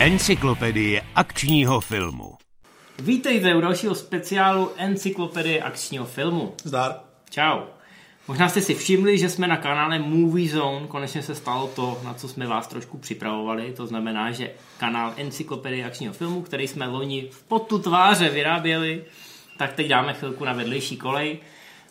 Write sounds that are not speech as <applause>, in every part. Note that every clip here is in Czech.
Encyklopedie akčního filmu. Vítejte u dalšího speciálu Encyklopedie akčního filmu. Zdar. Čau. Možná jste si všimli, že jsme na kanále Movie Zone. Konečně se stalo to, na co jsme vás trošku připravovali. To znamená, že kanál Encyklopedie akčního filmu, který jsme loni v potu tváře vyráběli, tak teď dáme chvilku na vedlejší kolej,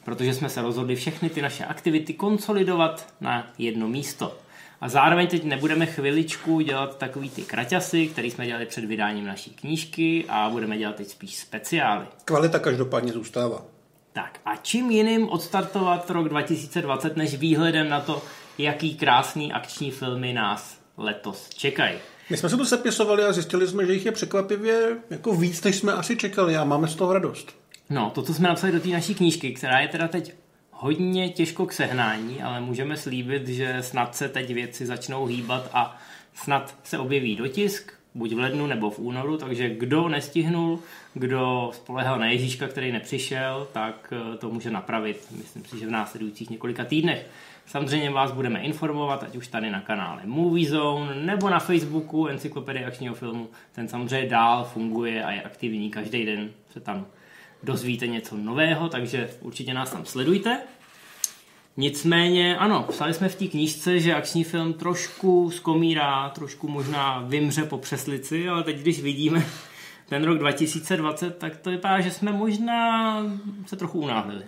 protože jsme se rozhodli všechny ty naše aktivity konsolidovat na jedno místo. A zároveň teď nebudeme chviličku dělat takový ty kraťasy, který jsme dělali před vydáním naší knížky a budeme dělat teď spíš speciály. Kvalita každopádně zůstává. Tak a čím jiným odstartovat rok 2020 než výhledem na to, jaký krásný akční filmy nás letos čekají. My jsme se tu sepisovali a zjistili jsme, že jich je překvapivě jako víc, než jsme asi čekali a máme z toho radost. No, to, co jsme napsali do té naší knížky, která je teda teď hodně těžko k sehnání, ale můžeme slíbit, že snad se teď věci začnou hýbat a snad se objeví dotisk, buď v lednu nebo v únoru, takže kdo nestihnul, kdo spolehal na Ježíška, který nepřišel, tak eh, to může napravit, myslím si, že v následujících několika týdnech. Samozřejmě vás budeme informovat, ať už tady na kanále Movie Zone nebo na Facebooku Encyklopedie akčního filmu. Ten samozřejmě dál funguje a je aktivní, každý den se tam dozvíte něco nového, takže určitě nás tam sledujte. Nicméně, ano, psali jsme v té knížce, že akční film trošku skomírá, trošku možná vymře po přeslici, ale teď, když vidíme ten rok 2020, tak to vypadá, že jsme možná se trochu unáhlili.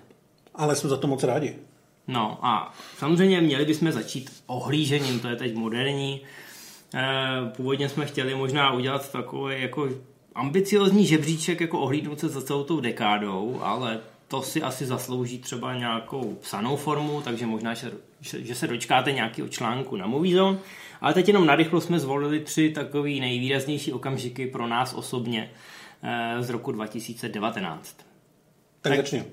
Ale jsme za to moc rádi. No a samozřejmě měli bychom začít ohlížením, to je teď moderní. Eh, původně jsme chtěli možná udělat takový jako ambiciozní žebříček, jako ohlídnout se za celou tou dekádou, ale to si asi zaslouží třeba nějakou psanou formu, takže možná, že, že se dočkáte nějakého článku na Movie Ale teď jenom narychlo jsme zvolili tři takové nejvýraznější okamžiky pro nás osobně eh, z roku 2019. Tak, tak začni.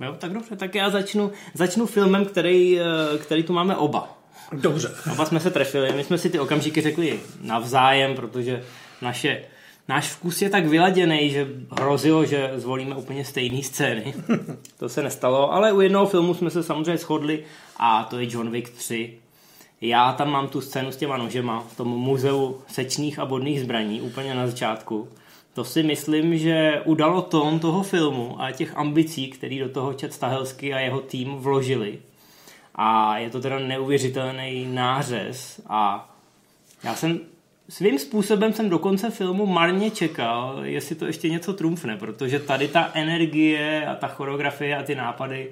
Jo, tak dobře, tak já začnu, začnu filmem, který, eh, který tu máme oba. Dobře. Oba jsme se trefili, my jsme si ty okamžiky řekli navzájem, protože naše náš vkus je tak vyladěný, že hrozilo, že zvolíme úplně stejné scény. <laughs> To se nestalo, ale u jednoho filmu jsme se samozřejmě shodli a to je John Wick 3. Já tam mám tu scénu s těma nožema v tom muzeu sečných a bodných zbraní úplně na začátku. To si myslím, že udalo tón toho filmu a těch ambicí, který do toho Chad Stahelsky a jeho tým vložili. A je to teda neuvěřitelný nářez a já jsem svým způsobem jsem do konce filmu marně čekal, jestli to ještě něco trumfne, protože tady ta energie a ta choreografie a ty nápady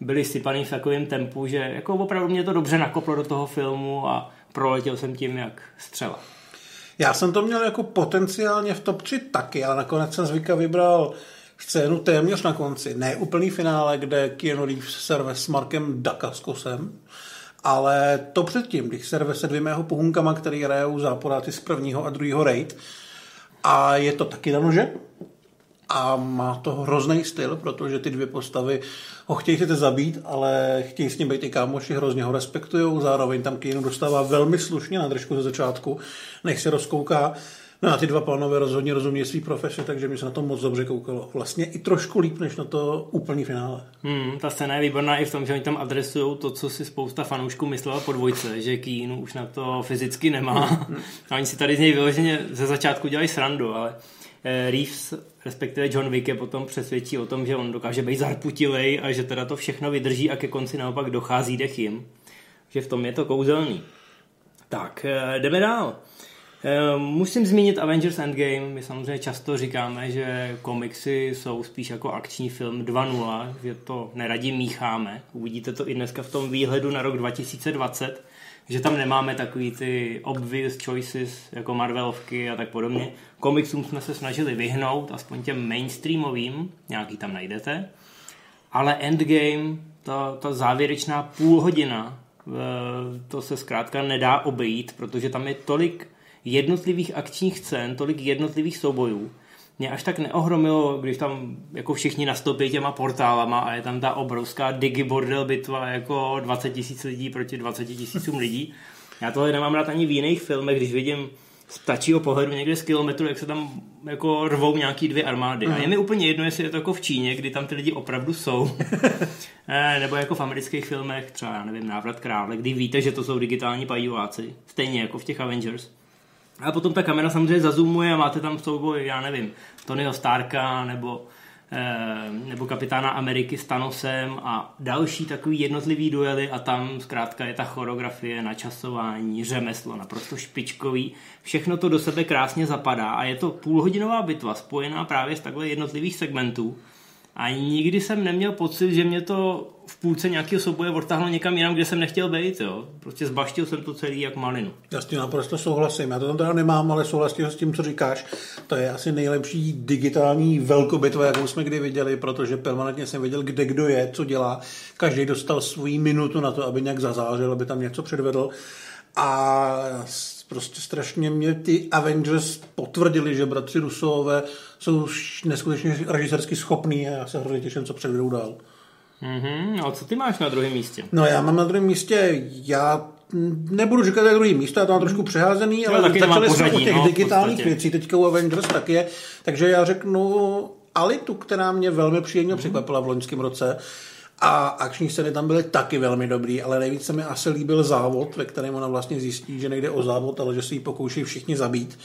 byly sypaný v takovém tempu, že jako opravdu mě to dobře nakoplo do toho filmu a proletěl jsem tím jak střela. Já jsem to měl jako potenciálně v top 3 taky, ale nakonec jsem zvyka vybral scénu téměř na konci. Ne úplný finále, kde Keanu Reeves serve s Markem Dakaskosem, ale to předtím, když serve se dvěma jeho pohunkama, který hrajou záporáty z prvního a druhého raid. A je to taky na nože. A má to hrozný styl, protože ty dvě postavy ho chtějí sice zabít, ale chtějí s ním být i kámoši, hrozně ho respektují. Zároveň tam Keanu dostává velmi slušně na držku ze začátku, než se rozkouká No a ty dva pánové rozhodně rozumějí svý profesi, takže mi se na to moc dobře koukalo. Vlastně i trošku líp, než na to úplný finále. Hmm, ta scéna je výborná i v tom, že oni tam adresují to, co si spousta fanoušků myslela po dvojce, že Keanu už na to fyzicky nemá. a oni si tady z něj vyloženě ze začátku dělají srandu, ale eh, Reeves, respektive John Wick je potom přesvědčí o tom, že on dokáže být zarputilej a že teda to všechno vydrží a ke konci naopak dochází dech jim. Že v tom je to kouzelný. Tak, eh, jdeme dál. Eh, musím zmínit Avengers Endgame. My samozřejmě často říkáme, že komiksy jsou spíš jako akční film 2.0, že to neradí mícháme. Uvidíte to i dneska v tom výhledu na rok 2020, že tam nemáme takový ty obvious choices jako Marvelovky a tak podobně. Komiksům jsme se snažili vyhnout, aspoň těm mainstreamovým, nějaký tam najdete. Ale Endgame, ta, ta závěrečná půl hodina, eh, to se zkrátka nedá obejít, protože tam je tolik jednotlivých akčních scén, tolik jednotlivých soubojů, mě až tak neohromilo, když tam jako všichni nastoupí těma portálama a je tam ta obrovská digibordel bitva jako 20 tisíc lidí proti 20 tisícům lidí. Já tohle nemám rád ani v jiných filmech, když vidím z ptačího pohledu někde z kilometru, jak se tam jako rvou nějaký dvě armády. A je mi úplně jedno, jestli je to jako v Číně, kdy tam ty lidi opravdu jsou. <laughs> Eh, nebo jako v amerických filmech, třeba, já nevím, Návrat krále, kdy víte, že to jsou digitální pajíváci. Stejně jako v těch Avengers. A potom ta kamera samozřejmě zazumuje a máte tam souboj, já nevím, Tonyho Starka nebo eh, nebo kapitána Ameriky s Thanosem a další takový jednotlivý duely a tam zkrátka je ta choreografie, načasování, řemeslo naprosto špičkový. Všechno to do sebe krásně zapadá a je to půlhodinová bitva spojená právě z takhle jednotlivých segmentů a nikdy jsem neměl pocit, že mě to v půlce nějakého souboje odtáhlo někam jinam, kde jsem nechtěl být. Jo. Prostě zbaštil jsem to celý jak malinu. Já s tím naprosto souhlasím. Já to tam teda nemám, ale souhlasím s tím, co říkáš. To je asi nejlepší digitální velkobitva, jakou jsme kdy viděli, protože permanentně jsem věděl, kde kdo je, co dělá. Každý dostal svůj minutu na to, aby nějak zazářil, aby tam něco předvedl. A prostě strašně mě ty Avengers potvrdili, že bratři Rusové jsou neskutečně režisersky schopní a já se hrozně těším, co předvedou dál. Mm-hmm. A co ty máš na druhém místě? No já mám na druhém místě, já nebudu říkat, jak druhý místo, já to mám trošku přeházený, ale taky začali jsme u těch no, digitálních věcí, teďka u Avengers tak je, takže já řeknu Alitu, která mě velmi příjemně mm-hmm. překvapila v loňském roce. A akční scény tam byly taky velmi dobrý, ale nejvíce mi asi líbil závod, ve kterém ona vlastně zjistí, že nejde o závod, ale že si ji pokouší všichni zabít.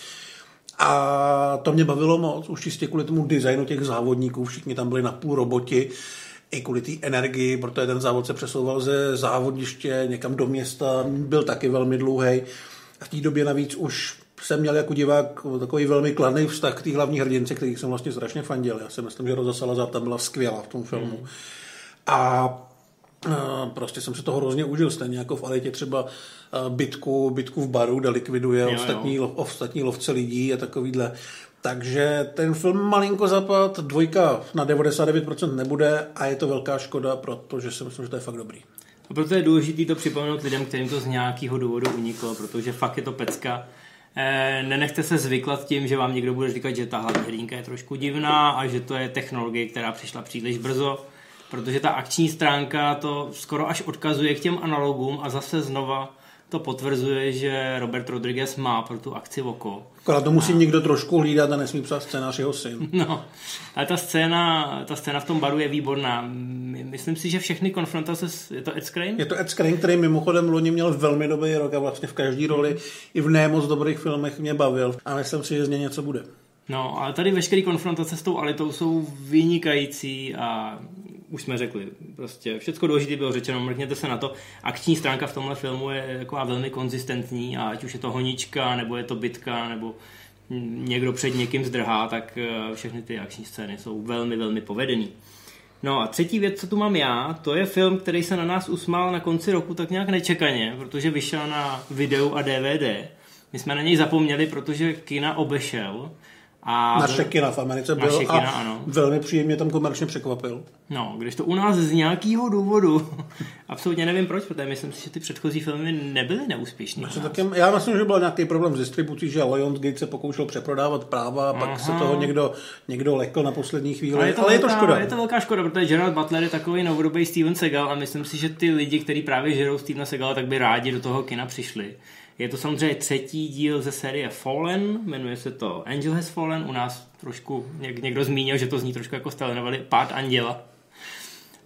A to mě bavilo moc, už čistě kvůli tomu designu těch závodníků, všichni tam byli na půl roboti, i kvůli té energii, protože ten závod se přesouval ze závodiště někam do města, byl taky velmi dlouhý. A v té době navíc už jsem měl jako divák takový velmi kladný vztah k té hlavní hrdince, který jsem vlastně strašně fandil. Já si myslím, že Rosa Salazar tam byla skvělá v tom filmu. Hmm. A prostě jsem se toho hrozně užil, stejně jako v Alitě třeba bitku, bitku v baru, kde likviduje jo, ostatní, jo. ostatní lovce lidí a takovýhle. Takže ten film malinko zapad, dvojka na 99% nebude a je to velká škoda, protože si myslím, že to je fakt dobrý. A proto je důležité to připomenout lidem, kterým to z nějakého důvodu uniklo, protože fakt je to pecka. E, nenechte se zvyklat tím, že vám někdo bude říkat, že ta hlavní hrdinka je trošku divná a že to je technologie, která přišla příliš brzo protože ta akční stránka to skoro až odkazuje k těm analogům a zase znova to potvrzuje, že Robert Rodriguez má pro tu akci oko. Akorát to musí a... někdo trošku hlídat a nesmí psát scénář jeho syn. <laughs> No, ale ta scéna, ta scéna v tom baru je výborná. Myslím si, že všechny konfrontace, je to Ed Skrein? Je to Ed Skrein, který mimochodem loni měl velmi dobrý rok a vlastně v každé roli i v nemoc dobrých filmech mě bavil. A myslím si, že z něj něco bude. No, ale tady veškeré konfrontace s tou Alitou jsou vynikající a už jsme řekli, prostě všechno důležité bylo řečeno, mrkněte se na to. Akční stránka v tomhle filmu je taková velmi konzistentní a ať už je to honička, nebo je to bitka, nebo někdo před někým zdrhá, tak eh, všechny ty akční scény jsou velmi, velmi povedený. No a třetí věc, co tu mám já, to je film, který se na nás usmál na konci roku tak nějak nečekaně, protože vyšel na videu a DVD. My jsme na něj zapomněli, protože kina obešel a naše kina v Americe byl kina, a ano. velmi příjemně tam komerčně překvapil. No, když to u nás z nějakého důvodu, <laughs> absolutně nevím proč, protože myslím si, že ty předchozí filmy nebyly neúspěšné. já myslím, že byl nějaký problém s distribucí, že Lionsgate se pokoušel přeprodávat práva a pak Aha. se toho někdo, někdo lekl na poslední chvíli. Ale je to, ale velká, je to škoda. Je to velká škoda, protože Gerard Butler je takový novodobý Steven Seagal a myslím si, že ty lidi, kteří právě žerou Stevena Segala, tak by rádi do toho kina přišli. Je to samozřejmě třetí díl ze série Fallen, jmenuje se to Angel Has Fallen, u nás trošku někdo zmínil, že to zní trošku jako stelenovali Pád Anděla.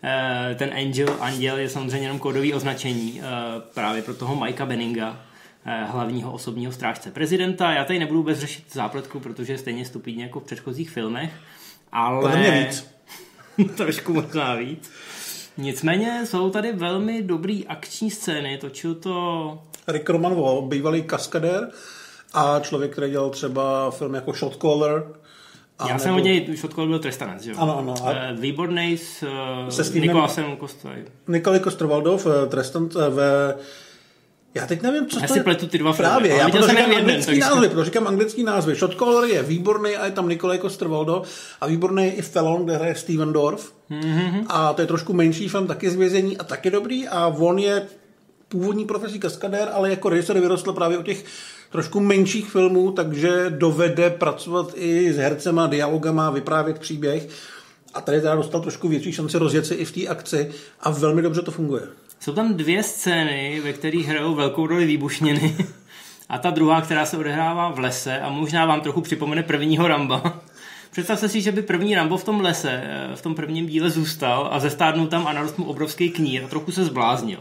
Eh, ten Angel, Anděl je samozřejmě jenom kódový označení eh, právě pro toho Mikea Benninga, eh, hlavního osobního strážce prezidenta. Já tady nebudu vůbec řešit zápletku, protože je stejně stupidně jako v předchozích filmech, ale... Podle mě víc. <laughs> trošku možná víc. Nicméně jsou tady velmi dobrý akční scény, točil to Rick Roman bývalý kaskadér a člověk, který dělal třeba film jako Shotcaller, Já nebo... jsem od něj, Shotcaller byl trestanec, že jo? Ano, ano. A... Eh, výborný s eh, Se Stevenem... Nikolasem Kostrovaldov. Nikolaj Kostrovaldov, eh, trestant ve... Já teď nevím, co já to si je... pletu ty dva filmy. Právě, já proto říkám jeden, anglický takže... názvy, proto říkám anglický názvy. Shotcaller je výborný a je tam Nikolaj Kostrvaldo a výborný je i Felon, kde hraje Steven Dorf. Mm-hmm. Mhm. A to je trošku menší film, taky z vězení a taky dobrý a on je původní profesí kaskadér, ale jako režisér vyrostl právě u těch trošku menších filmů, takže dovede pracovat i s hercema, dialogama, vyprávět příběh. A tady teda dostal trošku větší šanci rozjet se i v té akci a velmi dobře to funguje. Jsou tam dvě scény, ve kterých hrajou velkou roli výbušniny. A ta druhá, která se odehrává v lese a možná vám trochu připomene prvního Ramba. Představte si, že by první Rambo v tom lese, v tom prvním díle zůstal a zestárnul tam a narost mu obrovský knír a trochu se zbláznil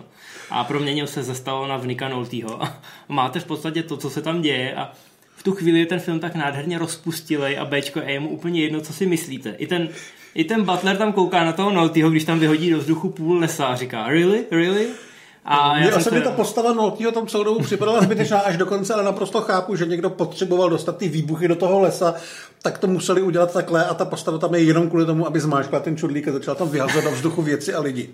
a proměnil se ze Stallona v Nika Noltýho. A máte v podstatě to, co se tam děje a v tu chvíli je ten film tak nádherně rozpustilej a Bčko je mu úplně jedno, co si myslíte. I ten, i ten Butler tam kouká na toho Noltyho, když tam vyhodí do vzduchu půl lesa a říká, really, really? A Mně se mi ta postava Noltyho tam celou dobu připadala zbytečná až dokonce, ale naprosto chápu, že někdo potřeboval dostat ty výbuchy do toho lesa, tak to museli udělat takhle a ta postava tam je jenom kvůli tomu, aby zmáčkla ten čudlík a začala tam vyhazovat do vzduchu věci a lidi.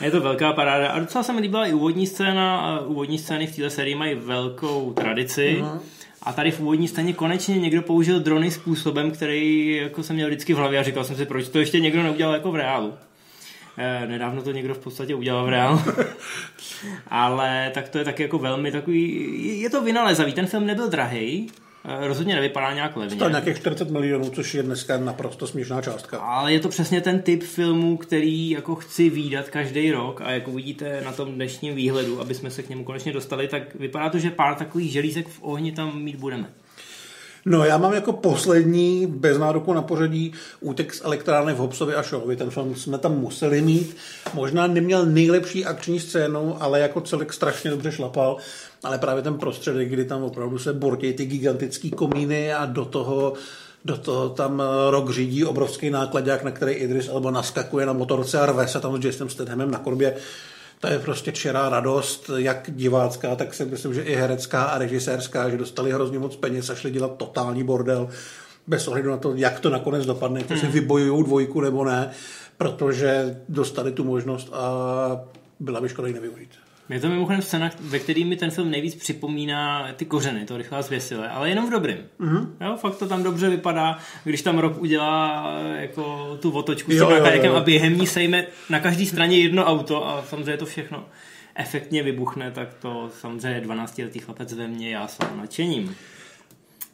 Je to velká paráda. A docela se mi líbila i úvodní scéna. A úvodní scény v této sérii mají velkou tradici. Uh-huh. A tady v úvodní scéně konečně někdo použil drony způsobem, který jako jsem měl vždycky v hlavě a říkal jsem si, proč to ještě někdo neudělal jako v reálu. Eh, nedávno to někdo v podstatě udělal v reálu. <laughs> Ale tak to je taky jako velmi takový, je to vynalezavý. Ten film nebyl drahý, Eh, rozhodně nevypadá nějak levně. To nějakých 40 milionů, což je dneska naprosto směšná částka. Ale je to přesně ten typ filmu, který jako chci výdat každý rok a jako vidíte na tom dnešním výhledu, aby jsme se k němu konečně dostali, tak vypadá to, že pár takových želízek v ohni tam mít budeme. No, já mám jako poslední, bez nároku na pořadí, útek z elektrárny v Hobsovi a Šovi. Ten film jsme tam museli mít. Možná neměl nejlepší akční scénu, ale jako celek strašně dobře šlapal ale právě ten prostředek, kdy tam opravdu se bortějí ty gigantické komíny a do toho do toho tam rok řídí obrovský nákladák, na který Idris Elba naskakuje na motorce a rve se tam s Jasonem Stathamem na korbě. To je prostě čerá radost, jak divácká, tak si myslím, že i herecká a režisérská, že dostali hrozně moc peněz a šli dělat totální bordel bez ohledu na to, jak to nakonec dopadne, jestli si hmm. vybojují dvojku nebo ne, protože dostali tu možnost a byla by škoda ji nevyužít. Je to mimochodem scéna, ve který mi ten film nejvíc připomíná ty kořeny, to rychlá zvěsile, ale jenom v dobrým. Mm-hmm. Jo, fakt to tam dobře vypadá, když tam rok udělá jako tu otočku s tím a během ní sejme na každé straně jedno auto a samozřejmě to všechno efektně vybuchne, tak to samozřejmě 12-letý chlapec ve mně já jsem nadšením.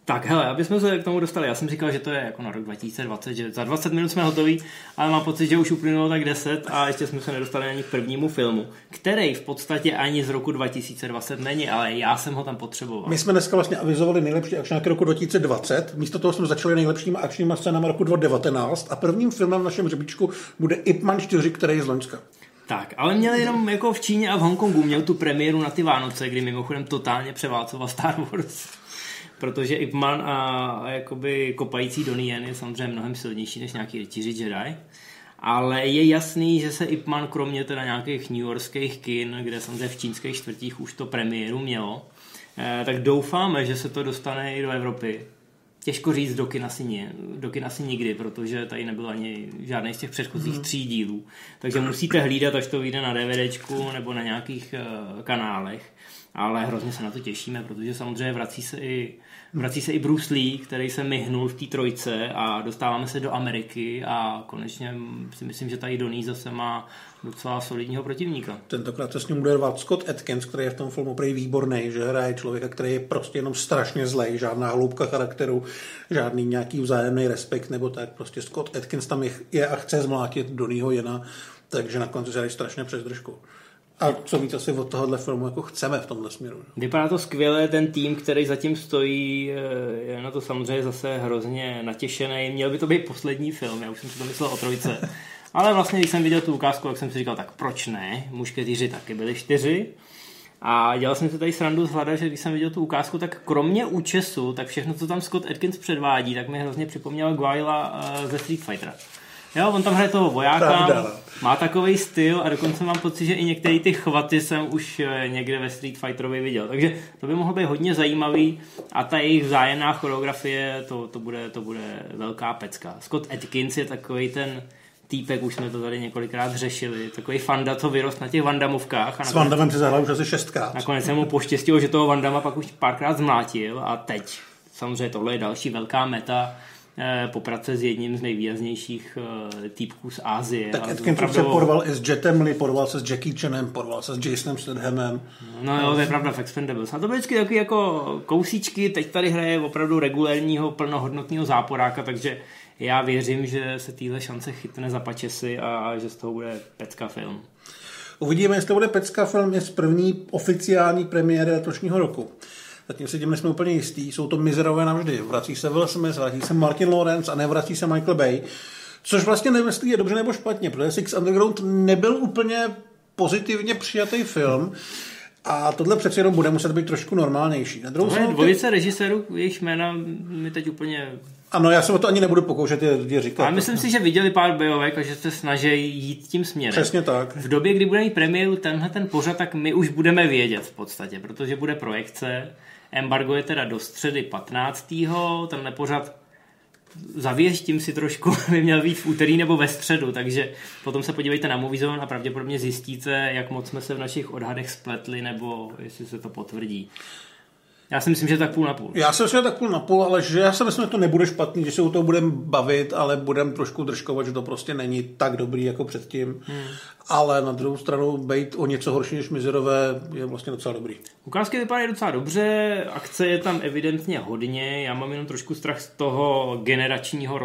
Tak hele, aby jsme se k tomu dostali, já jsem říkal, že to je jako na rok 2020, že za 20 minut jsme hotoví, ale mám pocit, že už uplynulo tak 10 a ještě jsme se nedostali ani k prvnímu filmu, který v podstatě ani z roku 2020 není, ale já jsem ho tam potřeboval. My jsme dneska vlastně avizovali nejlepší akčňáky roku 2020, místo toho jsme začali nejlepšími akčními scénami roku 2019 a prvním filmem v našem řebičku bude Ip Man 4, který je z Loňska. Tak, ale měl jenom jako v Číně a v Hongkongu, měl tu premiéru na ty Vánoce, kdy mimochodem totálně převálcoval Star Wars protože Ip Man a, a jakoby kopající Donnie Yen je samozřejmě mnohem silnější než nějaký rytíři Jedi. Ale je jasný, že se Ip Man kromě teda nějakých New Yorkských kin, kde samozřejmě v čínských čtvrtích už to premiéru mělo, eh, tak doufáme, že se to dostane i do Evropy. Těžko říct do kin asi, nie, do kin asi nikdy, protože tady nebylo ani žádný z těch předchozích mm. tří dílů. Takže musíte hlídat, až to vyjde na DVDčku nebo na nějakých uh, kanálech. Ale hrozně se na to těšíme, protože samozřejmě vrací se i Vrací se i Bruce Lee, který se myhnul v té trojce a dostáváme se do Ameriky a konečně si myslím, že tady Donnie zase má docela solidního protivníka. Tentokrát se s ním bude rvat Scott Atkins, který je v tom filmu prý výborný, že hraje člověka, který je prostě jenom strašně zlej, žádná hloubka charakteru, žádný nějaký vzájemný respekt nebo tak. Prostě Scott Atkins tam je a chce zmlátit Donnieho Jena, takže nakonec se strašně přes držku. A co víc asi od tohohle filmu jako chceme v tomhle směru. Vypadá to skvěle, ten tým, který zatím stojí, eh, je na to samozřejmě zase hrozně natěšený. Měl by to být poslední film, já už jsem si to myslel o trojce. <laughs> Ale vlastně, když jsem viděl tu ukázku, tak jsem si říkal, tak proč ne? Mušketýři taky byli čtyři. A dělal jsem si tady srandu z hlada, že když jsem viděl tu ukázku, tak kromě účesu, tak všechno, co tam Scott Atkins předvádí, tak mi hrozně připomněl Guayla eh, ze Street Fightera. Jo, on tam hraje toho vojáka, Pravda. No. má takový styl a dokonce mám pocit, že i některé ty chvaty jsem už eh, někde ve Street Fighterovi viděl. Takže to by mohlo být hodně zajímavý a ta jejich vzájemná choreografie, to, to, bude, to bude velká pecka. Scott Atkins je takový ten týpek, už jsme to tady několikrát řešili, takový fanda, co vyrost na těch Vandamovkách. A S Vandamem si zahrál už asi šestkrát. Nakonec jsem mu poštěstil, že toho Vandama pak už párkrát zmlátil a teď samozřejmě tohle je další velká meta Eh, poprat se s jedním z nejvýraznějších eh, týpků z Ázie. Tak Atkins opravdu... se porval i s Jetem Lee, porval se s Jackie Chanem, porval se s Jasonem Stathamem. No jo, to je pravda v Expendables. A to byly vždycky taky jako kousíčky, teď tady hraje opravdu regulérního, plnohodnotného záporáka, takže já věřím, že se týhle šance chytne za pačesy a že z toho bude pecka film. Uvidíme, jestli to bude pecka film je z první oficiální premiéry letošního roku. Zatím si tím nejsme úplně jistý. Jsou to mizerové navždy. Vrací se Will Smith, vrací se Martin Lawrence a nevrací se Michael Bay. Což vlastně nevím, jestli je dobře nebo špatně, protože Six Underground nebyl úplně pozitivně přijatý film. A tohle přeci jenom bude muset být trošku normálnější. Na druhou To stranu, ty- dvojice režisérů, jejich jména mi teď úplně... ano, já se o to ani nebudu pokoušet je, je říkat. Ale myslím si, že viděli pár bojovek a že se snaží jít tím směrem. Přesně tak. V době, kdy bude mít premiéru tenhle ten pořad, tak my už budeme vědět v podstatě, protože bude projekce. Embargo je teda do středy 15. Tenhle pořad zavěštím si trošku, <laughs> by měl být v úterý nebo ve středu, takže potom se podívejte na Moviezone a pravděpodobně zjistíte, jak moc jsme se v našich odhadech spletli, nebo jestli se to potvrdí. Já si myslím, že tak půl na půl. Já si myslím, že tak půl na půl, ale že já si myslím, že to nebude špatný, že se u toho budeme bavit, ale budeme trošku držkovat, že to prostě není tak dobrý jako předtím. Hmm. Ale na druhou stranu být o něco horší než mizerové je vlastně docela dobrý. Ukázky vypadají docela dobře, akce je tam evidentně hodně, já mám jenom trošku strach z toho generačního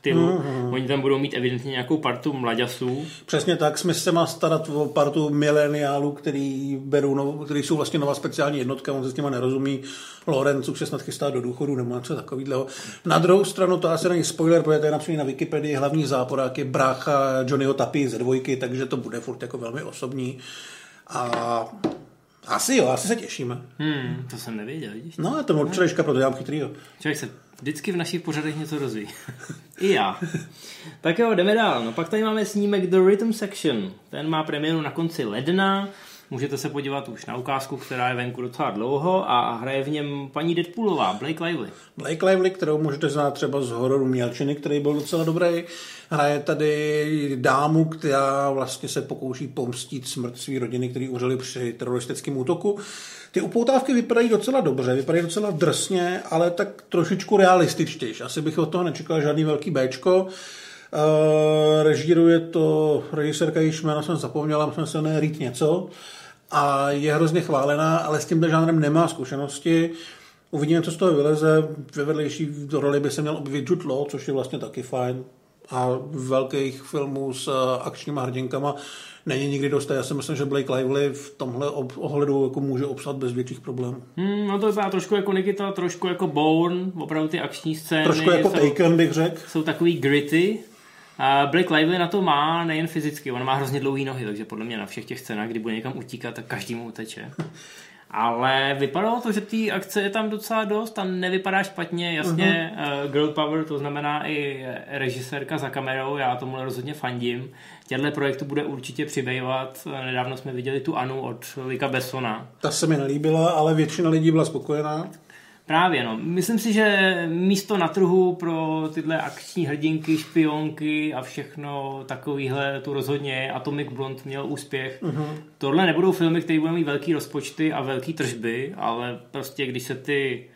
rozptylu. Mm-hmm. Oni tam budou mít evidentně nějakou partu mlaďasů. Přesně tak, jsme se má starat o partu mileniálů, který, berou nov, který jsou vlastně nová speciální jednotka, on se s nima nerozumí. Lorenz už se snad chystá do důchodu nebo něco takového. Na druhou stranu, to asi není spoiler, protože to je napsaný na Wikipedii, hlavní záporák je brácha Johnnyho Tapy ze dvojky, takže to bude furt jako velmi osobní. A asi jo, asi se těšíme. Hmm, to jsem nevěděl, vidíš? No, je to od včerejška, protože já mám chytrýho. Člověk se vždycky v našich pořadech něco dozví. <laughs> I já. tak jo, jdeme dál. No pak tady máme snímek The Rhythm Section. Ten má premiéru na konci ledna. Můžete se podívat už na ukázku, která je venku docela dlouho a hraje v něm paní Deadpoolová, Blake Lively. Blake Lively, kterou můžete znát třeba z hororu Mělčiny, který byl docela dobrý. Hraje tady dámu, která vlastně se pokouší pomstit smrt své rodiny, který uřeli při teroristickém útoku. Ty upoutávky vypadají docela dobře, vypadají docela drsně, ale tak trošičku realističtější. Asi bych od toho nečekal žádný velký Bčko. Uh, režíruje to režisérka, jejíž jméno jsem zapomněla, myslím se ne Rít něco. A je hrozně chválená, ale s tímhle žánrem nemá zkušenosti. Uvidíme, co z toho vyleze. Ve vedlejší roli by se měl objevit Jude Law, což je vlastně taky fajn. A velkých filmů s eh, akčníma hrdinkama není nikdy dost. Já si myslím, že Blake Lively v tomhle ohledu jako může obsat bez větších problémů. Hmm, no to vypadá trošku jako Nikita, trošku jako Bourne, opravdu ty akční scény. Trošku jako jsou, Taken bych řekl. jsou takový gritty. Blake Lively na to má nejen fyzicky, on má hrozně dlouhé nohy, takže podle mě na všech těch scénách, kdy bude někam utíkat, tak každý mu uteče. Ale vypadalo to, že té akce je tam docela dost a nevypadá špatně. Jasně, uh-huh. uh, girl power, to znamená i režisérka za kamerou, já tomu rozhodně fandím. Těhle projektu bude určitě přibývat. Nedávno jsme viděli tu Anu od Lika Bessona. Ta se mi nelíbila, ale většina lidí byla spokojená. Právě, no. Myslím si, že místo na trhu pro tyhle akční hrdinky, špionky a všechno takovýhle tu rozhodně je. Atomic Blonde měl úspěch. Uh-huh. Tohle nebudou filmy, které budou mít velký rozpočty a velký tržby, ale prostě když se ty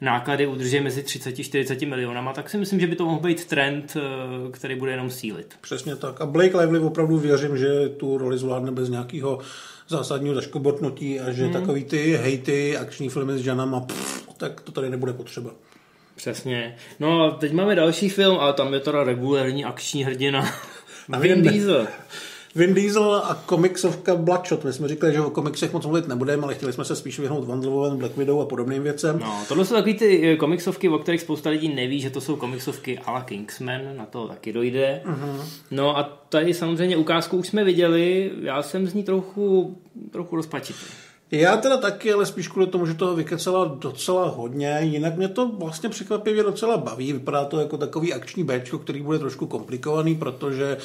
náklady udrží mezi 30-40 milionama, tak si myslím, že by to mohl být trend, eh, který bude jenom sílit. Přesně tak. A Blake Lively opravdu věřím, že tu roli zvládne bez nějakého zásadního zaškobotnutí a že hmm. takový ty hejty, akční filmy s ženama, pff, tak to tady nebude potřeba. Přesně. No a teď máme další film, ale tam je teda regulární akční hrdina. <laughs> A Vin Diesel. Vin Diesel a komiksovka Bloodshot. My jsme říkali, že o komiksech moc mluvit nebudeme, ale chtěli jsme se spíš vyhnout Wonder Black Widow a podobným věcem. No, tohle jsou takový ty eh, komiksovky, o kterých spousta lidí neví, že to jsou komiksovky a la Kingsman, na to taky dojde. Uh-huh. No a tady samozřejmě ukázku už jsme viděli, já jsem z ní trochu, trochu rozpačitý. Já teda taky, ale spíš kvůli tomu, že toho vykecela docela hodně. Jinak mě to vlastně překvapivě docela baví. Vypadá to jako takový akční béčko, který bude trošku komplikovaný, protože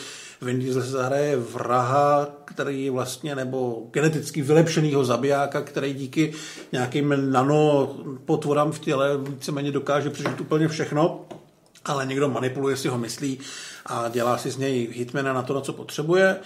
Vin Diesel se zahraje vraha, který vlastně, nebo geneticky vylepšenýho zabijáka, který díky nějakým nanopotvorám v těle víceméně dokáže přežít úplně všechno ale někdo manipuluje si ho myslí a dělá si z něj hitmana na to, na co potřebuje.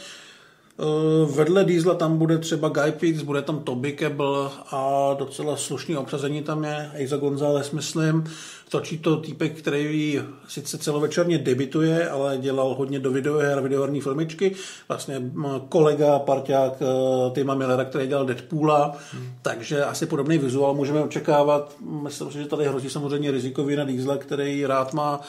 Vedle Diesla tam bude třeba Guy Pearce, bude tam Toby Kebbell a docela slušný obsazení tam je, Eiza González, myslím. Točí to týpek, který sice celovečerně debituje, ale dělal hodně do videoher videoherní filmičky. Vlastně m, kolega, parťák uh, Tima Millera, který dělal Deadpoola, hmm. takže asi podobný vizuál můžeme očekávat. Myslím si, že tady hrozí samozřejmě rizikový na Diesla, který rád má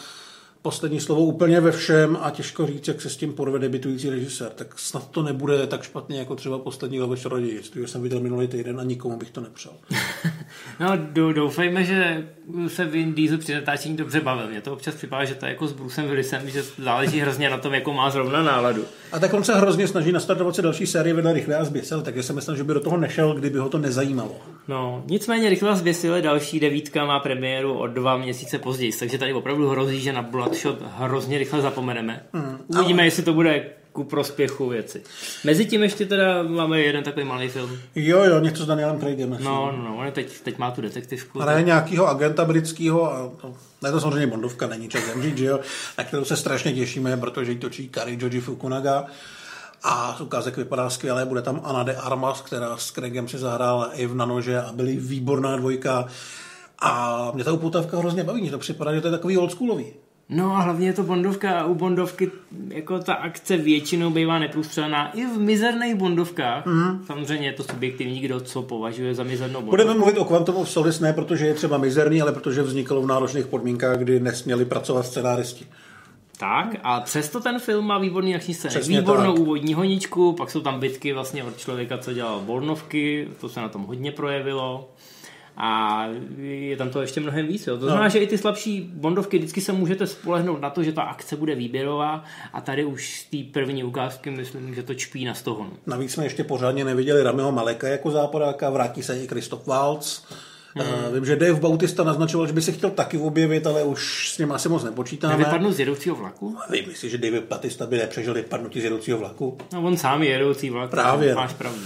poslední slovo úplně ve všem a těžko říct, jak se s tím porve debitující režisér. Tak snad to nebude tak špatně jako třeba poslední Love čaroději, který jsem viděl minulý týden a nikomu bych to nepřál. <laughs> <laughs> No, doufejme, že se Vin Diesel při natáčení dobře bavil. Mně to občas připadá, že to je jako s Brucem Willisem, že záleží hrozně na tom, jako má zrovna náladu. A tak on se hrozně snaží nastartovat se další série vedle Rychle a zběsil, takže si myslím, že by do toho nešel, kdyby ho to nezajímalo. No, nicméně Rychle a zběsil další devítka má premiéru o dva měsíce později, takže tady opravdu hrozí, že na Bloodshot hrozně rychle zapomeneme. Hmm, Uvidíme, ale... jestli to bude ku prospěchu věci. Mezi tím ještě teda máme jeden takový malý film. Jo, jo, něco s Danielem Craigem. No, no, no, on teď, teď má tu detektivku. Ale tak... nějakýho agenta britského, a to, ne to samozřejmě Bondovka, není čas zemřít, že jo, na kterou se strašně těšíme, protože ji točí Kari Joji Fukunaga. A ukázek vypadá skvěle, bude tam Ana de Armas, která s Craigem si zahrála i v Nanože a byly výborná dvojka. A mě ta upoutavka hrozně baví, mě to připadá, že to je takový oldschoolový. No a hlavně je to Bondovka a u Bondovky jako ta akce většinou bývá neprůstřelná. I v mizerných Bondovkách, mm. samozřejmě je to subjektivní, kdo co považuje za mizernou Bondovku. Budeme mluvit o Quantum of Solace ne protože je třeba mizerný, ale protože vzniklo v náročných podmínkách, kdy nesměli pracovat scenáristi. Tak, a přesto ten film má výborný akční scény. Přesně Výbornou tak. úvodní honičku, pak jsou tam bitky vlastně od člověka, co dělal Bornovky, to se na tom hodně projevilo. A je tam to ještě mnohem víc. Jo. To no. znamená, že i ty slabší bondovky vždycky se můžete spolehnout na to, že ta akce bude výběrová a tady už z té první ukázky myslím, že to čpí na stohonu. Navíc jsme ještě pořádně neviděli Ramiho Maleka jako záporáka, vrátí se i Kristof Waltz. Hmm. Uh, vím, že Dave Bautista naznačoval, že by se chtěl taky objevit, ale už s ním asi moc nepočítáme. Nevypadnu z jedoucího vlaku? Vy myslíš, že Dave Bautista by nepřežil vypadnutí z jedoucího vlaku? No on sám je jedoucí vlak. Právě. Máš pravdu.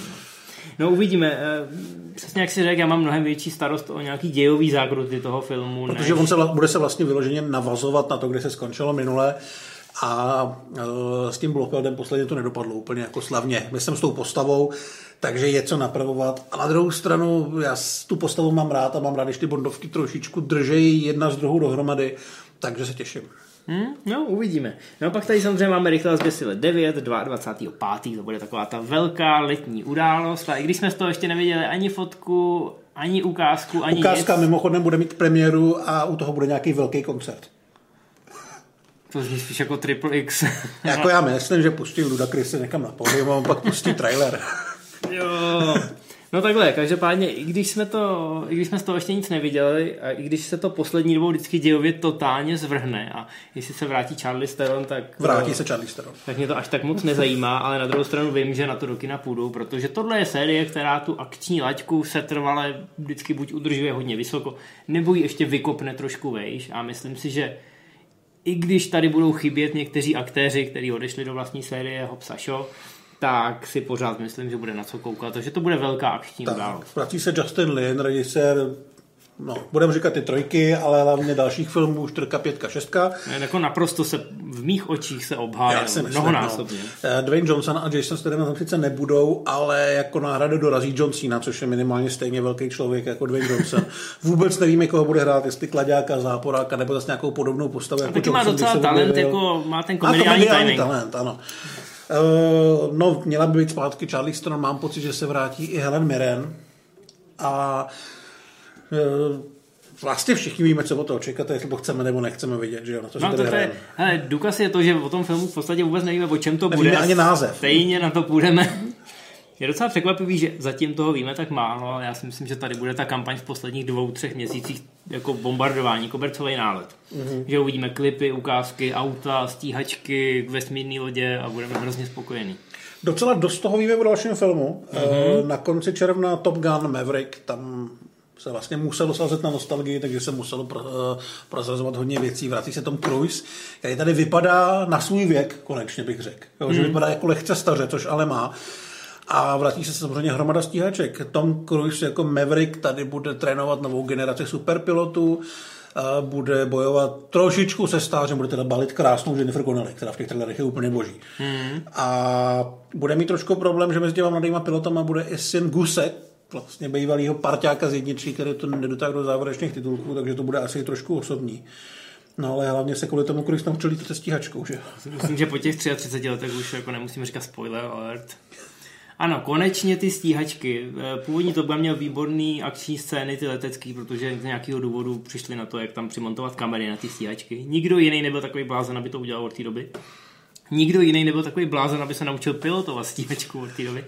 No. Uvidíme. Eh, přesně jak si řekl, já mám mnohem větší starost o nějaký dějový zákruty toho filmu. Protože než... on se, bude se vlastně vyloženě navazovat na to, kde se skončilo minule. A uh, s tím Blofeldem posledně to nedopadlo úplně jako slavně. Myslím s tou postavou, takže je co napravovat. A na druhou stranu, já tu postavu mám rád a mám rád, když ty bondovky trošičku držejí jedna z druhou dohromady, takže se těším. Hmm? No, uvidíme. No pak tady samozřejmě máme rychle zběsile 9, 22. to bude taková ta velká letní událost. A i když jsme z toho ještě neviděli ani fotku, ani ukázku, ani Ukázka nic. mimochodem bude mít premiéru a u toho bude nějaký velký koncert. To zní spíš jako Triple X. jako já myslím, že pustí Ludacris někam na pódium a pak pustí trailer. jo. No takhle, každopádně, i když jsme to, i když jsme z toho ještě nic neviděli, a i když se to poslední dobou vždycky dějově totálně zvrhne a jestli se vrátí Charlie Steron, tak... Vrátí se Charlie Steron. Tak mě to až tak moc nezajímá, ale na druhou stranu vím, že na to do kina půjdu, protože tohle je série, která tu akční laťku se trvale vždycky buď udržuje hodně vysoko, nebo ji ještě vykopne trošku vejš a myslím si, že i když tady budou chybět někteří aktéři, kteří odešli do vlastní série a Shaw, tak si pořád myslím, že bude na co koukat. Takže to bude velká akční tak, událost. Vrací se Justin Lin, režisér No, budeme říkat ty trojky, ale hlavně dalších filmů, čtyřka, pětka, šestka. Ne, jako naprosto se v mých očích se obhájil mnohonásobně. No. Eh, Dwayne Johnson a Jason Statham tam sice nebudou, ale jako náhradu dorazí John Cena, což je minimálně stejně velký člověk jako Dwayne Johnson. <laughs> Vůbec nevíme, koho bude hrát, jestli kladáka, záporáka, nebo zase nějakou podobnou postavu. Jako taky má docela talent, jako má ten komediální, má komediální talent, ano. Uh, no, měla by být zpátky Charlie Stone, mám pocit, že se vrátí i Helen Mirren. A uh, vlastně všichni víme, co o toho čekat, jestli to chceme nebo nechceme vidět, že jo, na to, no, to, to je, hele, důkaz je to, že o tom filmu v podstatě vůbec nevíme, o čem to Nevíme bude. ani název. Stejně na to půjdeme. Je docela překvapivý, že zatím toho víme tak málo, ale já si myslím, že tady bude ta kampaň v posledních dvou, třech měsících jako bombardování, kobercový nálet. Mm-hmm. Že uvidíme klipy, ukázky, auta, stíhačky, vesmírné lodě a budeme hrozně spokojení. Docela dost toho víme o dalším filmu. Mm-hmm. Na konci června Top Gun Maverick, tam se vlastně muselo sázet na nostalgii, takže se muselo pro, uh, prozrazovat hodně věcí. Vrací se Tom Cruise, který tady vypadá na svůj věk, konečně bych řekl. Jo, mm. Že mhm. vypadá jako lehce staře, což ale má. A vrátí se samozřejmě hromada stíhaček. Tom Cruise jako Maverick tady bude trénovat novou generaci superpilotů, bude bojovat trošičku se stářem, bude teda balit krásnou Jennifer Connelly, která v těch trailerech je úplně boží. Hmm. A bude mít trošku problém, že mezi těma mladýma pilotama bude i syn Guse, vlastně bývalýho parťáka z jedničky, který to nedotáhl do závěrečných titulků, takže to bude asi trošku osobní. No ale hlavně se kvůli tomu, kolik tam včelí to stíhačkou, že? Myslím, že po těch 33 letech už jako nemusíme říkat spoiler alert. Ano, konečně ty stíhačky. Eh, původní to měl výborný akční scény, ty letecký, protože z nějakého důvodu přišli na to, jak tam přimontovat kamery na ty stíhačky. Nikdo jiný nebyl takový blázen, aby to udělal od té doby. Nikdo jiný nebyl takový blázen, aby se naučil pilotovat stíhačku od té doby.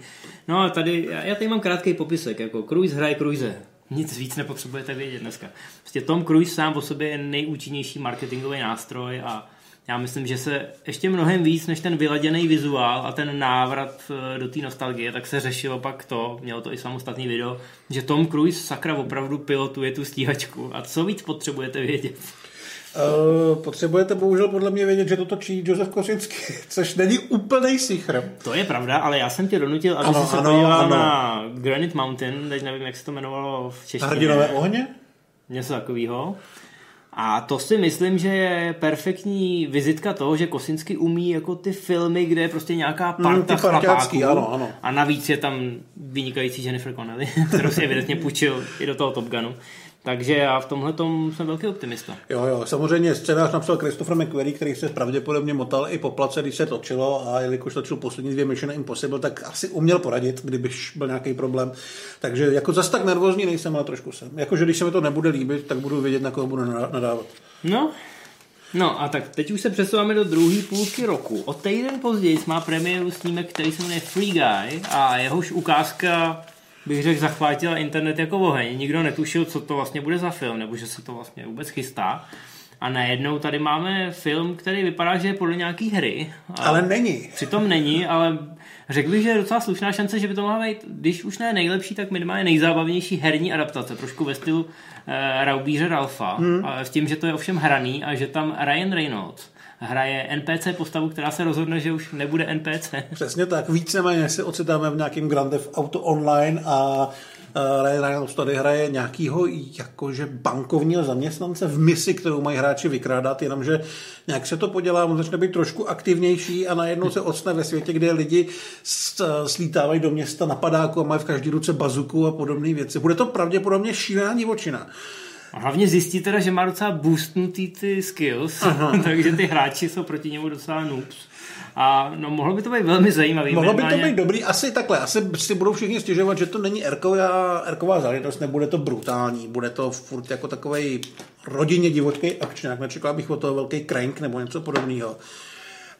No a tady, já tady mám krátký popisek, jako Cruise hraje Cruise. Nic víc nepotřebujete vědět dneska. Prostě Tom Cruise sám o sobě je nejúčinnější marketingový nástroj a já myslím, že se ještě mnohem víc než ten vyladěný vizuál a ten návrat eh, do té nostalgie, tak se řešilo pak to, mělo to i samostatný video, že Tom Cruise sakra opravdu pilotuje tu stíhačku. A co víc potřebujete vědět? Uh, potřebujete bohužel podle mě vědět, že to točí Josef Kořický, <laughs> což není úplný sichr. To je pravda, ale já jsem tě donutil, aby Ano, se ano, podíval ano. na Granite Mountain, teď nevím, jak se to jmenovalo v češtině. Hrdinové ohně? Něco takového. A to si myslím, že je perfektní vizitka toho, že Kosinsky umí jako ty filmy, kde je prostě nějaká Mm, parta chlapáků. ano, ano. A navíc je tam vynikající Jennifer Connelly, <laughs> kterou si evidentně půjčil i do toho Top Gunu. Takže já v tomhle jsem velký optimista. Jo, jo, samozřejmě scénář napsal Christopher McQuarrie, který se pravděpodobně motal i po place, když se točilo a jelikož točil poslední dvě Mission Impossible, tak asi uměl poradit, kdybyš byl nějaký problém. Takže jako zas tak nervózní nejsem, ale trošku jsem. Jakože když se mi to nebude líbit, tak budu vědět, na koho budu nadávat. No, No a tak teď už se přesouváme do druhé půlky roku. O týden později má premiéru snímek, který se jmenuje Free Guy a jehož ukázka bych řekl, zachvátila internet jako oheň. Nikdo netušil, co to vlastně bude za film, nebo že se to vlastně vůbec chystá. A najednou tady máme film, který vypadá, že je podle nějaký hry. Ale není. Přitom není, ale řekl bych, že je docela slušná šance, že by to mohla být, když už ne nejlepší, tak minimálně nejzábavnější herní adaptace, trošku ve stylu uh, Raubíře Ralfa, hmm. a s tím, že to je ovšem hraný a že tam Ryan Reynolds hraje NPC postavu, která se rozhodne, že už nebude NPC. Přesně tak, víceméně se ocitáme v nějakém Grand Theft Auto Online a eh, Ryan Reynolds tady hraje nějakýho jakože bankovního zaměstnance v misi, kterou mají hráči vykrádat, jenomže nějak se to podělá, on začne být trošku aktivnější a najednou se ocne ve světě, kde lidi s- slítávají do města na padáku a mají v každý ruce bazuku a podobné věci. Bude to pravděpodobně šílená divočina. A hlavně zjistí teda, že má docela boostnutý ty skills, <laughs> takže ty hráči jsou proti němu docela noobs. A no, mohlo by to být velmi zajímavý. Mohlo by to být dobrý, asi takhle, asi si budou všichni stěžovat, že to není erková, erková záležitost, nebude to brutální, bude to furt jako takový rodině divočký akčňák, nečekal bych od toho velký crank nebo něco podobného.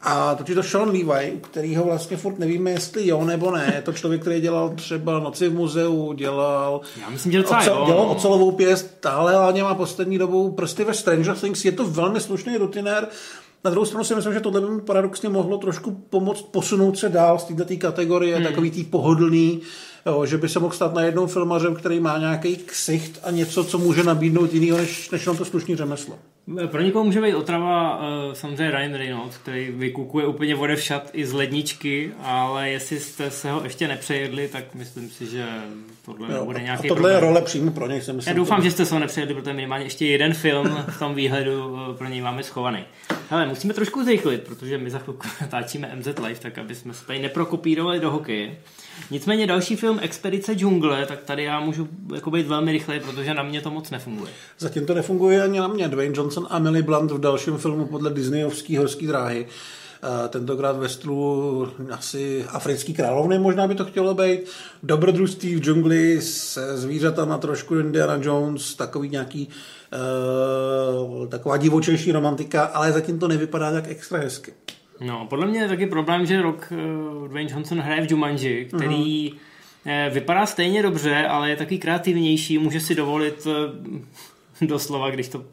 A totiž to Sean Levi, u kterýho vlastně furt nevíme, jestli jo nebo ne. Je to člověk, který dělal třeba Noci v muzeu, dělal, Já myslím, že docela ocel, jo. dělal ocelovou pěst, ale hlavně má poslední dobou prsty ve Stranger Things. Je to velmi slušný rutinér. Na druhou stranu si myslím, že tohle by mu paradoxně mohlo trošku pomoct posunout se dál z této kategorie, hmm. takový tý pohodlný, jo, že by se mohl stát najednou filmařem, který má nějaký ksicht a něco, co může nabídnout jinýho, než, než jenom to slušný řemeslo. Pro někoho může být otrava uh, samozřejmě Ryan Reynolds, který vykukuje úplně odevšat i z ledničky, ale jestli jste se ho ještě nepřejedli, tak myslím si, že tohle Jo, nebude a nějaký tohle problém. je role přímo pro něj, myslím. Já doufám, že jste se ho nepřejedli, protože minimálně ještě jeden film v tom výhledu eh, pro něj máme schovaný. Ale musíme trošku zrychlit, protože my za chvilku <laughs> natáčíme MZ Live, tak aby jsme se tady neprokopírovali do hokeje. Nicméně další film Expedice džungle, tak tady já můžu jako být velmi rychlej, protože na mě to moc nefunguje. Zatím to nefunguje ani na mě. Dwayne Johnson a Emily Blunt v dalším filmu podle Disneyovský horský dráhy. Eh, Tentokrát ve stylu asi africký královny možná by to chtělo být. Dobrodružství v džungli se zvířatama trošku Indiana Jones, takový nějaký uh, taková divočejší romantika, ale zatím to nevypadá tak extra hezky. No, podle mě je taky problém, že rok Dwayne Johnson hraje v Jumanji, který uh-huh. vypadá stejně dobře, ale je taky kreativnější, může si dovolit <laughs> doslova, když to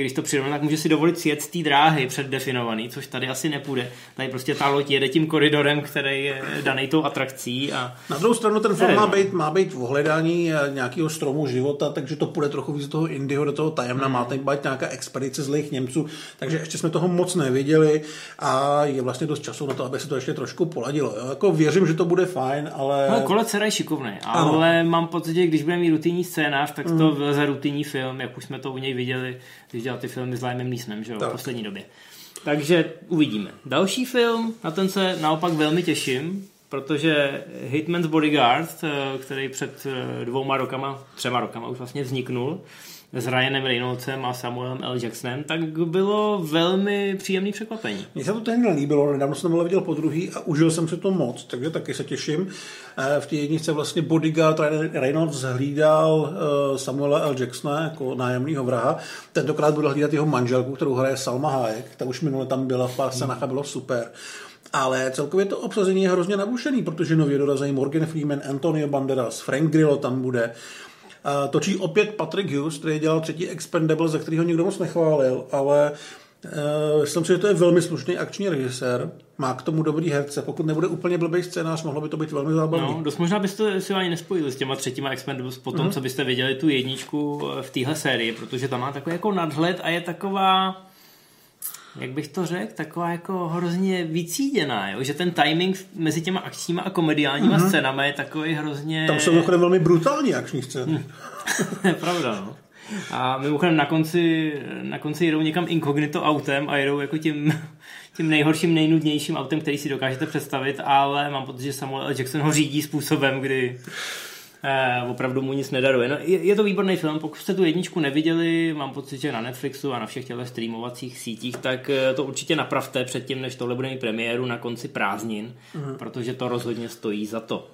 když to přirovná, tak může si dovolit sjet z té dráhy předdefinovaný, což tady asi nepůjde. Tady prostě ta loď jede tím koridorem, který je daný tou atrakcí. A... Na druhou stranu ten film má být, má být v ohledání eh, nějakého stromu života, takže to půjde trochu víc do toho Indyho, do toho tajemna, má tady být nějaká expedice zlých Němců, takže ještě jsme toho moc neviděli a je vlastně dost času na to, aby se to ještě trošku poladilo. Jo? Jako věřím, že to bude fajn, ale... No, Kolec je šikovný, ale ano. mám pocit, že když bude mít rutinní scénář, tak to vleze rutinní film, jak už jsme to u něj viděli, dělal ty filmy s Liamem Neesonem, že jo, v poslední době. Takže uvidíme. Další film, na ten se naopak velmi těším, protože Hitman's Bodyguard, eh, který před eh, dvouma rokama, třema rokama už vlastně vzniknul, s Ryanem Reynoldsem a Samuelem L. Jacksonem, tak bylo velmi příjemný překvapení. Mně se to tehdy nelíbilo, nedávno jsem to viděl po druhý a užil jsem si to moc, takže taky se těším. Eh, V té jedničce vlastně bodyguard Ryan Reynolds hlídal eh, Samuela L. Jacksona jako nájemného vraha. Tentokrát bude hlídat jeho manželku, kterou hraje Salma Hayek. Ta už minule tam byla v pár scénách a bylo super. Ale celkově to obsazení je hrozně nabušený, protože nově dorazí Morgan Freeman, Antonio Banderas, Frank Grillo tam bude. Uh, točí opět Patrick Hughes, který dělal třetí Expendable, za kterého nikdo moc nechválil, ale uh, myslím si, že to je velmi slušný akční režisér. Má k tomu dobrý herce. Pokud nebude úplně blbý scénář, mohlo by to být velmi zábavné. No, dost možná byste si ani nespojili s těma třetíma Expendables po tom, mm-hmm. co byste viděli tu jedničku v téhle sérii, protože tam má takový jako nadhled a je taková jak bych to řekl, taková jako hrozně vycíděná, jo? že ten timing mezi těma akčníma a komediálníma mm-hmm. scénami je takový hrozně... Tam jsou mimochodem velmi brutální akční scény. <laughs> je pravda, no. A mimochodem na konci, na konci jedou někam inkognito autem a jedou jako tím, <laughs> tím nejhorším, nejnudnějším autem, který si dokážete představit, ale mám pocit, že Samuel L. Jackson ho řídí způsobem, kdy eh, opravdu mu nic nedaruje. No, je, je to výborný film, pokud jste tu jedničku neviděli, mám pocit, že na Netflixu a na všech těchto streamovacích sítích, tak eh, to určitě napravte předtím, než tohle bude mít premiéru na konci prázdnin, mm. protože to rozhodně stojí za to.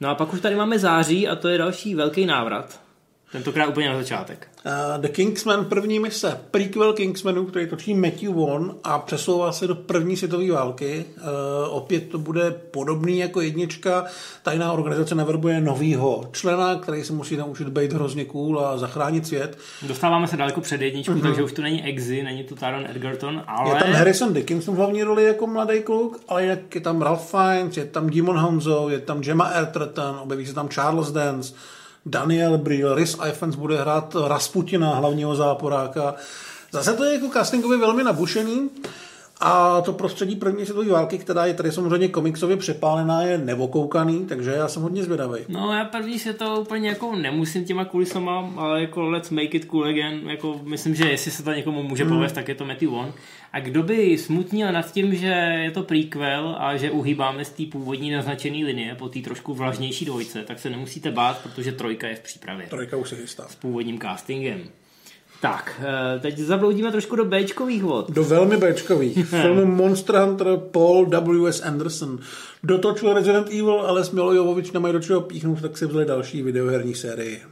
No a pak už tady máme září a to je další velký návrat Tentokrát úplně na začátek. Uh, The Kingsman první mise, prequel Kingsmanu, který točí Matthew Vaughn a přesouvá se do první světové války. Uh, opět to bude podobný jako jednička. Tajná organizace navrhuje novýho člena, který se musí naučit být hrozně cool a zachránit svět. Dostáváme se daleko před jedničku, uh-huh. takže už tu není Exy, není tu Taron Edgerton, ale... Je tam Harrison Dickinson v hlavní roli jako mladý kluk, ale jak je tam Ralph Fiennes, je tam Dimon Honzo, je tam Gemma Arterton, objeví se tam Charles Dance, Daniel Brühl, Rhys Ifans bude hrát Rasputina, hlavního záporáka. Zase to je jako castingově velmi nabušený. A to prostředí první světové války, která je tady samozřejmě komiksově přepálená, je nevokoukaný, takže já jsem hodně zvědavý. No já první se to úplně jako nemusím těma kulisama, ale jako let's make it cool again, jako myslím, že jestli se to někomu může hmm. povést, tak je to Matthew Wong. A kdo by smutnil nad tím, že je to prequel a že uhýbáme z té původní naznačené linie po té trošku vlažnější dvojce, tak se nemusíte bát, protože trojka je v přípravě. Trojka už se chystá. S původním castingem. Tak, eh, teď zabloudíme trošku do Bčkových vod. Do velmi Bčkových. <laughs> Film Monster Hunter Paul W.S. Anderson. Dotočil Resident Evil, ale Smilo Jovovič nemají do čeho píchnout, tak si vzali další videoherní sérii.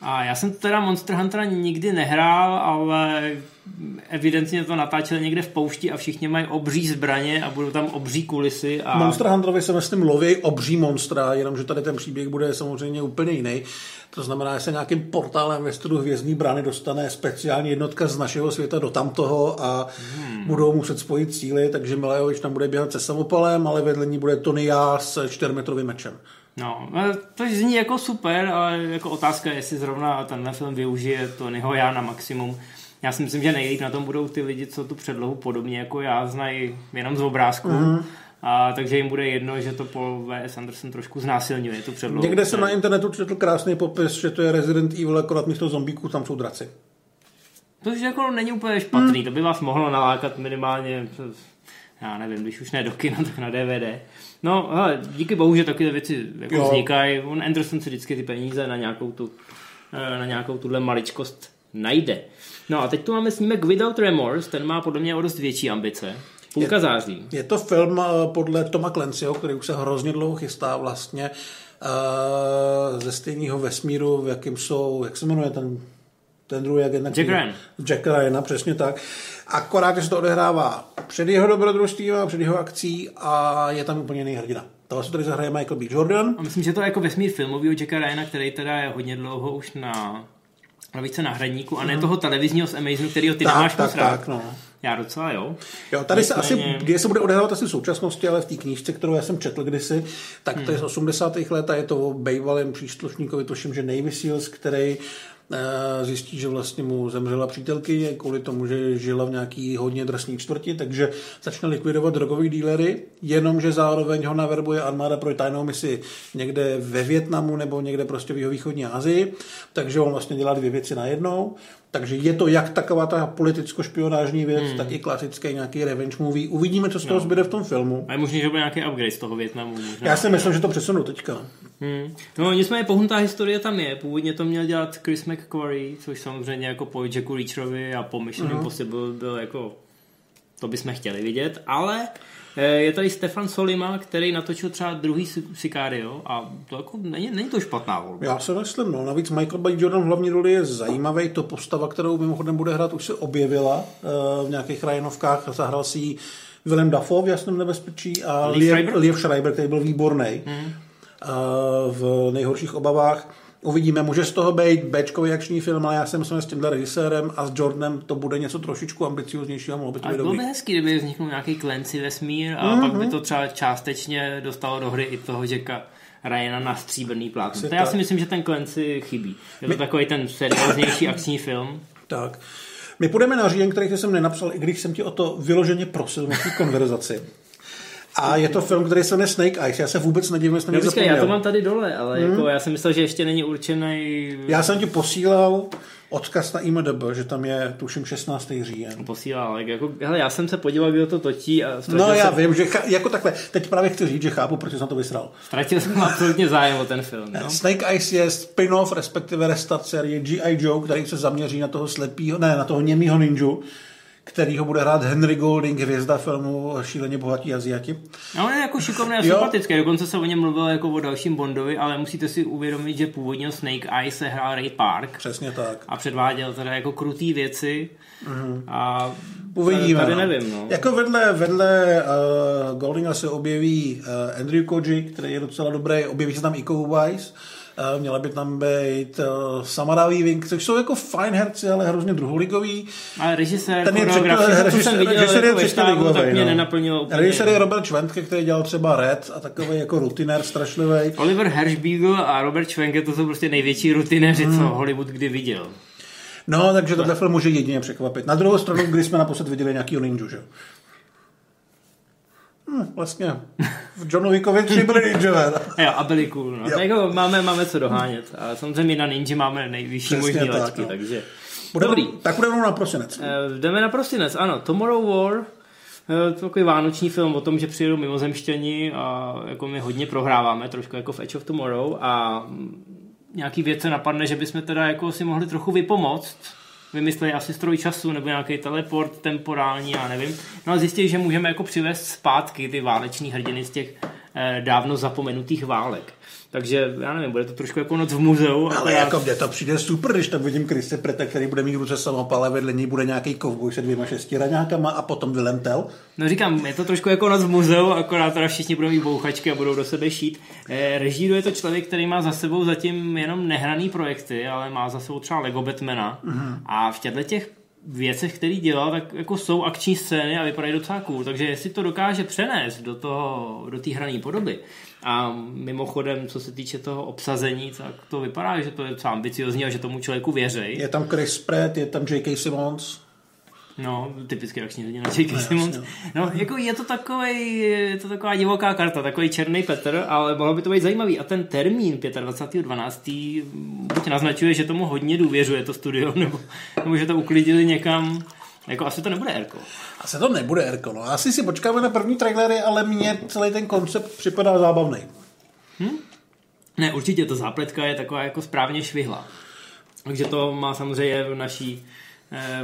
A já jsem teda Monster Huntera nikdy nehrál, ale evidentně to natáčeli někde v poušti a všichni mají obří zbraně a budou tam obří kulisy. A... Monster Hunterovi se myslím loví obří monstra, jenomže tady ten příběh bude samozřejmě úplně jiný. To znamená, že se nějakým portálem ve stylu hvězdní brány dostane speciální jednotka z našeho světa do tamtoho a hmm. budou muset spojit síly, takže Milajovič tam bude běhat se samopalem, ale vedle ní bude Tony Já s čtyřmetrovým mečem. No, to zní jako super, ale jako otázka je, jestli zrovna tenhle film využije Tonyho já na maximum. Já si myslím, že nejlíp na tom budou ty lidi, co tu předlohu podobně jako já znají jenom z obrázku. Mm-hmm. A, takže jim bude jedno, že to Paul V.S. Anderson trošku znásilňuje tu předlohu. Někde jsem na internetu četl krásný popis, že to je Resident Evil, akorát místo zombíků tam jsou draci. To jako není úplně špatný, mm. to by vás mohlo nalákat minimálně já nevím, když už ne do kina, <laughs> tak na DVD. No, hele, díky bohu, že takové věci jako vznikají. On Anderson si vždycky ty peníze na nějakou tu, eh, na nějakou tuhle maličkost najde. No a teď tu máme snímek Without Remorse, ten má podle mě o dost větší ambice. Půlka je, září. Je to film eh, podle Toma Clancyho, který už se hrozně dlouho chystá vlastně uh, ze stejného vesmíru, v jakým jsou, jak se jmenuje ten, ten druhý agent? Jack Ryan. Jack Ryan, přesně tak. Akorát, že se to odehrává před jeho dobrodružstvím a před jeho akcí a je tam úplně jiný hrdina. To se tady zahraje Michael B. Jordan. A myslím, že to je jako vesmír filmového Jacka Ryana, který teda je hodně dlouho už na více na hradníku a ne mm. toho televizního z Amazingu, který ty tak, nemáš tak, tak, no. Já docela jo. Jo, tady Nicméně... se asi, kde se bude odehrávat asi v současnosti, ale v té knížce, kterou já jsem četl kdysi, tak to je z 80. Hmm. let a je to o bývalém příslušníkovi, tuším, že Navy Seals, který zjistí, že vlastně mu zemřela přítelkyně kvůli tomu, že žila v nějaký hodně drsný čtvrti, takže začne likvidovat drogový dílery, jenomže zároveň ho naverbuje armáda pro tajnou misi někde ve Větnamu nebo někde prostě v jeho východní Asii, takže on vlastně dělá dvě věci najednou. Takže je to jak taková ta politicko-špionážní věc, hmm. tak i klasický nějaký revenge movie. Uvidíme, co z toho no. zbyde v tom filmu. A je možný, že bude nějaký upgrade z toho Větnamu. Možná. Já si myslím, že to přesunu teďka. Hmm. No nicméně pohnutá historie tam je. Původně to měl dělat Chris McQuarrie, což samozřejmě jako po Jacku Reacherovi a po Mission uh-huh. Impossible byl jako to bychom chtěli vidět, ale je tady Stefan Solima, který natočil třeba druhý Sicario a to jako není, není to špatná volba. Já se myslím, no. Navíc Michael B. Jordan v hlavní roli je zajímavý. To postava, kterou mimochodem bude hrát, už se objevila uh, v nějakých Ryanovkách. Zahrál si ji Willem Dafoe v Jasném nebezpečí a Liev Schreiber, Liev Schreiber který byl výborný mm. v nejhorších obavách. Uvidíme, může z toho být Bčkový akční film, ale já si myslím, že s tímhle režisérem a s Jordanem to bude něco trošičku ambicioznějšího mohlo by to A být bylo dobrý. by hezký, kdyby vzniknul nějaký Clancy vesmír a mm-hmm. pak by to třeba částečně dostalo do hry i toho Jacka Ryana na stříbrný plátno. To já si myslím, že ten Clancy chybí. Je to takový ten serióznější akční film. Tak. My půjdeme na říjen, který jsem nenapsal, i když jsem ti o to vyloženě prosil v naší konverzaci. A je to film, který se jmenuje Snake Eyes. Já se vůbec nedivím, jestli No, počkej, já to mám tady dole, ale mm. jako já jsem myslel, že ještě není určený Já jsem ti posílal odkaz na IMDb, že tam je, tuším, 16. říjen. posílal, ale jako, hele, já jsem se podíval, kdo to točí a No já jsem, vím, že cha- jako takhle, teď právě chci říct, že chápu, proč jsem na to vysral. ztratil jsem absolutně zájem o ten film. No? Snake Eyes je spin-off, respektive restart série G.I. Joe, který se zaměří na toho slepýho, ne, na toho němýho ninju, který ho bude hrát Henry Golding, hvězda filmu Šíleně bohatí Aziati. No, on je jako šikovný a sympatický, dokonce se o něm mluvilo jako o dalším Bondovi, ale musíte si uvědomit, že původně Snake Eyes se hrál Ray Park Přesně tak. a předváděl teda jako krutý věci a Uvidíme. tady no. nevím, no. Jako vedle, vedle uh, Goldinga se objeví uh, Andrew Koji, který je docela dobrý, objeví se tam i uh, měla by tam být uh, Samara Weaving, což jsou jako fajn herci, ale hrozně druholigový. Ale režisér, Ten je třetí- co jsem režisér- viděl režisér je jako tak mě no. nenaplnilo úplně. Režisér je Robert Schwentke, který dělal třeba Red a takový jako rutinér strašlivý. Oliver Hershbeagle a Robert Schwenke, to jsou prostě největší rutinéři, Hmm. co Hollywood kdy viděl. No, takže tohle film může jedině překvapit. Na druhou stranu, když jsme naposled viděli nějaký ninju, že? Jo? Hm, vlastně v Johnu Wickovi tři byli ninjové. <laughs> Jo, a byli cool, no. Jo. Tak jako máme, máme co dohánět. A samozřejmě na Ninja máme nejvyšší Přesně možný tak, laťky, no. takže... Budeme, Dobrý. Tak budeme na prosinec. Eh, Jdeme na prosinec, ano. Tomorrow War, eh, to takový vánoční film o tom, že přijedou mimozemštěni a jako my hodně prohráváme, trošku jako v Edge of Tomorrow a nějaký věc se napadne, že bychom teda jako si mohli trochu vypomoct. Vymysleli asi stroj času nebo nějaký teleport temporální, já nevím. No a zjistili, že můžeme jako přivést zpátky ty váleční hrdiny z těch dávno zapomenutých válek. Takže já nevím, bude to trošku jako noc v muzeu. Ale akorát- jako mně to přijde super, když tam vidím Chrisse Preta, který bude mít ruce samopal a vedle něj bude nějaký kovboj se dvěma šestiraňákama a potom Willem Tell. No říkám, je to trošku jako noc v muzeu, akorát teda všichni budou mít bouchačky a budou do sebe šít. E, režíruje to člověk, který má za sebou zatím jenom nehraný projekty, ale má za sebou třeba Lego Batmana. Mm-hmm. A v těchto těch věcech, který dělal, tak jako jsou akční scény a vypadají docela cool. Takže jestli to dokáže přenést do toho, do té hrané podoby, a mimochodem, co se týče toho obsazení, tak to vypadá, že to je docela ambiciozní a že tomu člověku věří. Je tam Chris Pratt, je tam J.K. Simmons. No, typicky akční hrdina J.K. Simmons. No, jako je to takový, je to taková divoká karta, takový černý Petr, ale mohlo by to být zajímavý. A ten termín 25.12. buď naznačuje, že tomu hodně důvěřuje to studio, <laughs> nebo, nebo že to uklidili někam. Jako asi to nebude Erko. Asi to nebude Erko, no. Asi si počkáme na první trailery, ale mně celý ten koncept připadá zábavný. Ne, určitě ta zápletka je taková jako správně švihla. Takže to má samozřejmě v naší,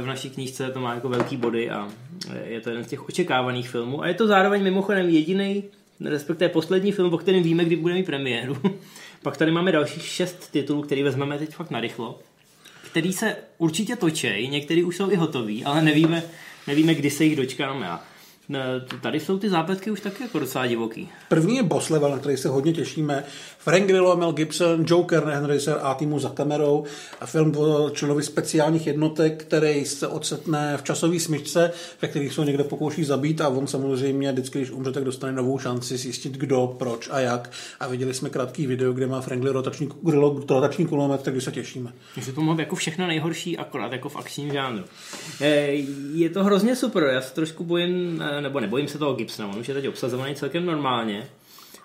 v naší knížce, to má jako velký body a eh, je to jeden z těch očekávaných filmů. A je to zároveň mimochodem jediný, respektive poslední film, o kterém víme, kdy bude mít premiéru. <laughs> Pak tady máme dalších šest titulů, který vezmeme teď fakt narychlo, který se určitě točej, některý už jsou i hotový, ale nevíme, nevíme, kdy se jich dočkáme. A tady jsou ty zápletky už taky jako docela divoký. První je Boss Level, na který se hodně těšíme. Frank Grillo, Mel Gibson, Joker, Henry Ser a týmu za kamerou. A film o členovi speciálních jednotek, který se ocitne v časové smyčce, ve kterých se někde pokouší zabít a on samozřejmě vždycky, když umře, tak dostane novou šanci zjistit, kdo, proč a jak. A viděli jsme krátký video, kde má Frank Grillo rotační, Grillo rotační kulomet, takže se těšíme. Takže to mohlo jako všechno nejhorší, akorát jako v akčním žánru. Eh, Je to hrozně super, já se trošku bojím, eh, nebo nebojím se toho Gibsona, on už je teď obsazovaný celkem normálně,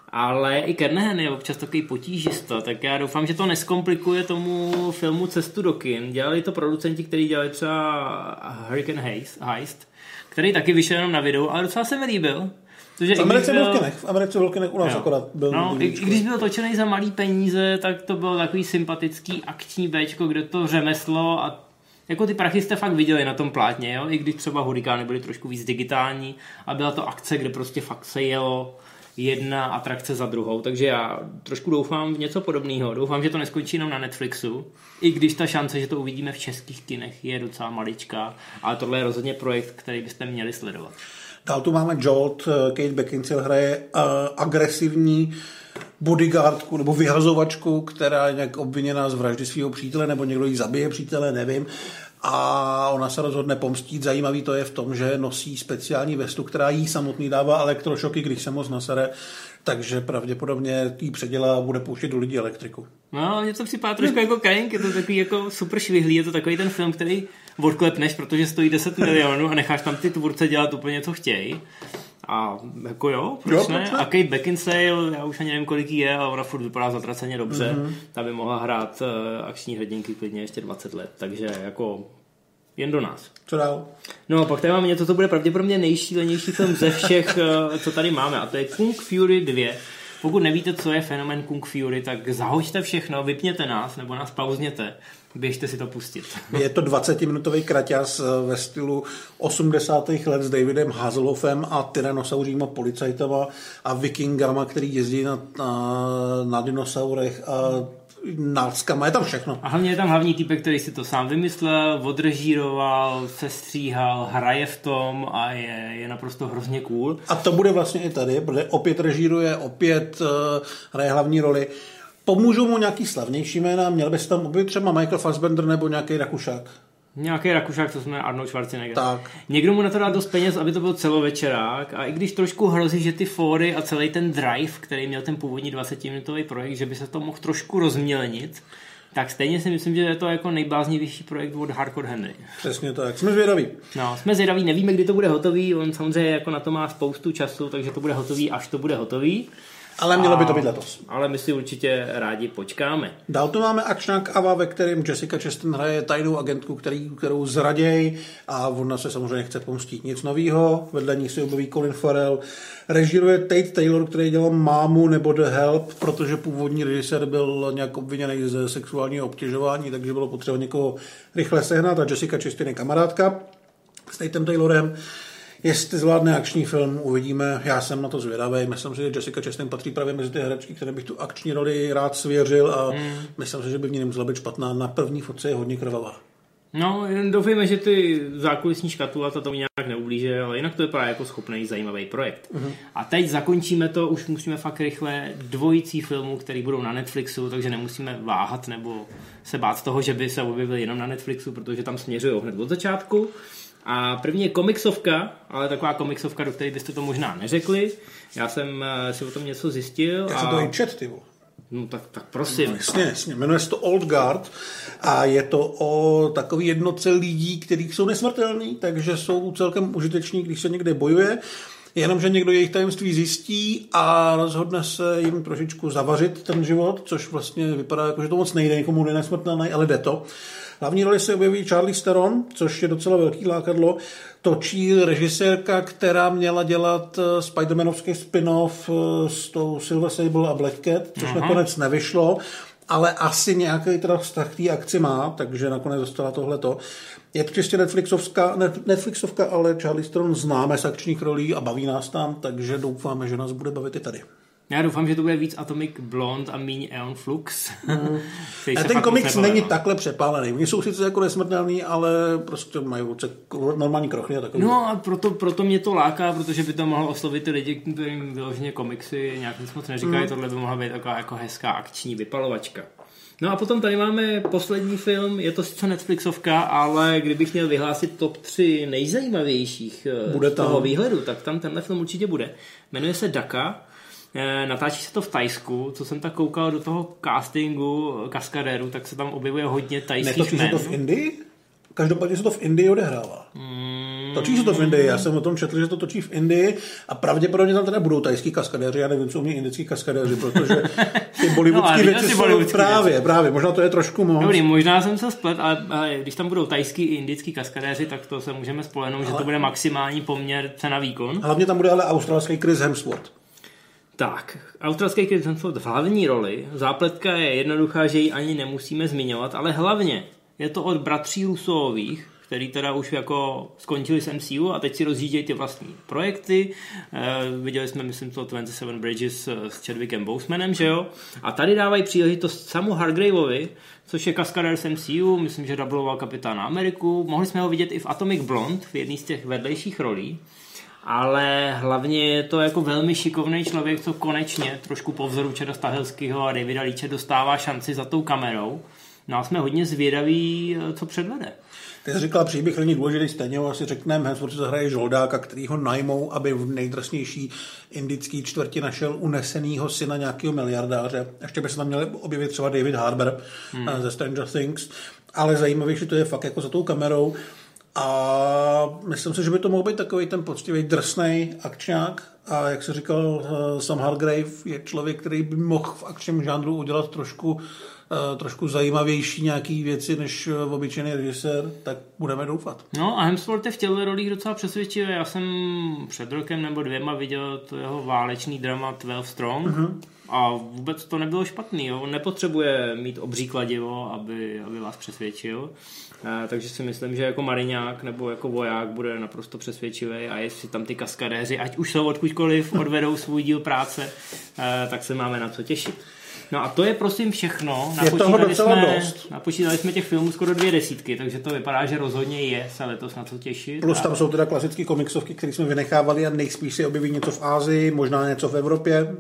ale i Kernahan je občas takový potížista, tak já doufám, že to neskomplikuje tomu filmu Cestu do kin. Dělali to producenti, kteří dělali třeba Hurricane Heist, Heist který taky vyšel jenom na videu, ale docela se mi líbil. Protože V Americe když byl v Americe byl u nás Jo. akorát byl. No, byl i, i když byl točený za malý peníze, tak to bylo takový sympatický akční Bčko, kde to řemeslo a jako ty prachy jste fakt viděli na tom plátně, jo? i když třeba hurikány byly trošku víc digitální a byla to akce, kde prostě fakt se jelo jedna atrakce za druhou, takže já trošku doufám v něco podobného. Doufám, že to neskončí jenom na Netflixu, i když ta šance, že to uvidíme v českých kinech, je docela maličká, ale tohle je rozhodně projekt, který byste měli sledovat. Dál tu máme Jolt, Kate Beckinsale hraje uh, agresivní bodyguardku nebo vyhazovačku, která je nějak obviněná z vraždy svého přítele, nebo někdo jí zabije přítele, nevím. A ona se rozhodne pomstít. Zajímavý to je v tom, že nosí speciální vestu, která jí samotný dává elektrošoky, když se moc nasere takže pravděpodobně jí předělá a bude pouštět do lidí elektriku. No, mě to připadá trošku jako Krajink, je to takový jako super švihlý, je to takový ten film, který odklepneš, protože stojí 10 milionů a necháš tam ty tvůrce dělat úplně, co chtějí. A jako jo, proč, jo, ne? proč ne? A Kate Beckinsale, já už ani nevím, kolik je, ale ona furt vypadá zatraceně dobře. Mm-hmm. Ta by mohla hrát uh, akční hrdinky klidně ještě 20 let, takže jako jen do nás. Co dál? No, pak tady máme něco, co bude pravděpodobně nejšílenější film ze všech, eh, co tady máme, a to je Kung Fury 2. Pokud nevíte, co je fenomen Kung Fury, tak zahoďte všechno, vypněte nás, nebo nás pauzněte. Běžte si to pustit. <laughs> Je to 20-minutový kraťas eh, ve stylu 80. let s Davidem Hazelhoffem a tyrannosauříma policajtama a vikingama, který jezdí na, na, na dinosaurech a náckama, je tam všechno. A hlavně je tam hlavní typ, který si to sám vymyslel, odrežíroval, sestříhal, hraje v tom a je, je naprosto hrozně cool. A to bude vlastně i tady, protože opět režíruje, opět uh, hraje hlavní roli. Pomůžou mu nějaký slavnější jména, měl bys tam objevit třeba Michael Fassbender nebo nějaký Rakušák? Nějaký Rakušák, co jsme Arnold Schwarzenegger. Tak. Někdo mu na to dá dost peněz, aby to byl celovečerák a i když trošku hrozí, že ty fóry a celý ten drive, který měl ten původní 20-minutový projekt, že by se to mohl trošku rozmělenit, tak stejně si myslím, že je to jako nejbláznivější projekt od Hardcore Henry. Přesně tak. Jsme zvědaví. No, jsme zvědaví, nevíme, kdy to bude hotový, on samozřejmě jako na to má spoustu času, takže to bude hotový, až to bude hotový. Ale mělo by to být letos. Ale my si určitě rádi počkáme. Dál tu máme akčnák Ava, ve kterém Jessica Chastain hraje tajnou agentku, který, kterou zraděj a ona se samozřejmě chce pomstit nic nového. Vedle ní se objeví Colin Farrell. Režíruje Tate Taylor, který dělal Mámu nebo The Help, protože původní režisér byl nějak obviněný ze sexuálního obtěžování, takže bylo potřeba někoho rychle sehnat a Jessica Chastain je kamarádka s Tatem Taylorem. Jestli zvládne akční film, uvidíme. Já jsem na to zvědavý. Myslím si, že Jessica Chastain patří právě mezi ty herečky, které bych tu akční roli rád svěřil a mm. myslím si, že by v ní nemusela být špatná. Na první fotce je hodně krvavá. No, jen doufejme, že ty zákulisní škatula to nějak neublíže, ale jinak to je právě jako schopný zajímavý projekt. Mm-hmm. A teď zakončíme to, už musíme fakt rychle dvojicí filmů, který budou na Netflixu, takže nemusíme váhat nebo se bát z toho, že by se objevili jenom na Netflixu, protože tam směřují hned od začátku. A první je komiksovka, ale taková komiksovka, do které byste to možná neřekli. Já jsem eh, si o tom něco zjistil. Já a... jsem to i čet, ty No tak, tak prosím. No, jasně, jasně. Jmenuje se to Old Guard a je to o takový jednoce lidí, kteří jsou nesmrtelní, takže jsou celkem užiteční, když se někde bojuje. Jenomže někdo jejich tajemství zjistí a rozhodne se jim trošičku zavařit ten život, což vlastně vypadá jako, že to moc nejde, někomu nesmrtelný, ale jde to. Hlavní roli se objeví Charlie Steron, což je docela velký lákadlo. Točí režisérka, která měla dělat eh, Spider-Manovský spin-off eh, s tou Silver Sable a Black Cat, což Aha. nakonec nevyšlo ale asi nějaký teda vztah té akci má, takže nakonec dostala tohleto. Je to čistě Netflixovka, Netflixovka, ale Charlie Steron známe z akčních rolí a baví nás tam, takže doufáme, že nás bude bavit i tady. Já doufám, že to bude víc Atomic Blonde a méně Eon Flux. <laughs> Mm. a ten komiks není takhle přepálený. Oni jsou sice jako nesmrtelný, ale prostě mají normální krochy a takový. No a proto, proto mě to láká, protože by to mohlo oslovit ty lidi, kterým vyloženě komiksy nějak nic moc neříkají. Mm. Tohle by mohla být taková jako hezká akční vypalovačka. No a potom tady máme poslední film, je to sice Netflixovka, ale kdybych měl vyhlásit top 3 nejzajímavějších eh, bude z toho výhledu, tak tam tenhle film určitě bude. Jmenuje se Daka natáčí se to v Tajsku, co jsem tak koukal do toho castingu kaskadéru, tak se tam objevuje hodně tajských Netočí se to v Indii? Každopádně se to v Indii odehrává. Mm. Točí se to v Indii, já jsem o tom četl, že to točí v Indii a pravděpodobně tam teda budou tajský kaskadéři, já nevím, co mě indický kaskadéři, protože ty bollywoodské <laughs> no, věci jsou právě, věci. právě, možná to je trošku moc. Dobrý, možná jsem se splet, ale, ale když tam budou tajský i indický kaskadéři, tak to se můžeme spolehnout, ale... že to bude maximální poměr cena výkon. Hlavně tam bude ale australský Chris Hemsworth. Tak, australský Chris Hemsworth v hlavní roli. Zápletka je jednoduchá, že ji ani nemusíme zmiňovat, ale hlavně je to od bratří Rusových, který teda už jako skončili s MCU a teď si rozjíždějí ty vlastní projekty. E, viděli jsme, myslím, to 27 Bridges s Chadwickem Bosemanem, že jo? A tady dávají příležitost samu Hargraveovi, což je kaskadér z MCU, myslím, že dubloval kapitána Ameriku. Mohli jsme ho vidět i v Atomic Blonde, v jedné z těch vedlejších rolí. Ale hlavně je to jako velmi šikovný člověk, co konečně trošku po vzoru Čeda Stahelského a Davida Líče dostává šanci za tou kamerou. No a jsme hodně zvědaví, co předvede. Ty jsi říkal, příběh není důležitý, stejně asi řekneme, Hemsworth zahraje žoldáka, který ho najmou, aby v nejdrsnější indický čtvrti našel unesenýho syna nějakého miliardáře. Ještě by se tam měl objevit třeba David Harbour hmm. ze Stranger Things. Ale zajímavější to je fakt jako za tou kamerou. A myslím si, že by to mohl být takový ten poctivý drsný akčňák. A jak se říkal, eh, Sam Hargrave je člověk, který by mohl v akčním žánru udělat trošku Eh, trošku zajímavější nějaký věci než eh, obyčejný režisér, tak budeme doufat. No a Hemsworth je v těchto rolích docela přesvědčivý. Já jsem před rokem nebo dvěma viděl to jeho válečný drama 12 Strong uh-huh. a vůbec to nebylo špatný. Jo. On nepotřebuje mít obří kladivo, aby, aby vás přesvědčil. Takže si myslím, že jako mariňák nebo jako voják bude naprosto přesvědčivý a jestli tam ty kaskadéři, ať už jsou odkudkoliv, odvedou svůj díl práce, tak se máme na co těšit. No a to je prosím všechno. Docela jsme, dost. Napočítali jsme těch filmů skoro dvě desítky, takže to vypadá, že rozhodně je se letos na co těšit. Plus tam a... jsou teda klasické komiksovky, které jsme vynechávali a nejspíš si objeví něco v Ázii, možná něco v Evropě.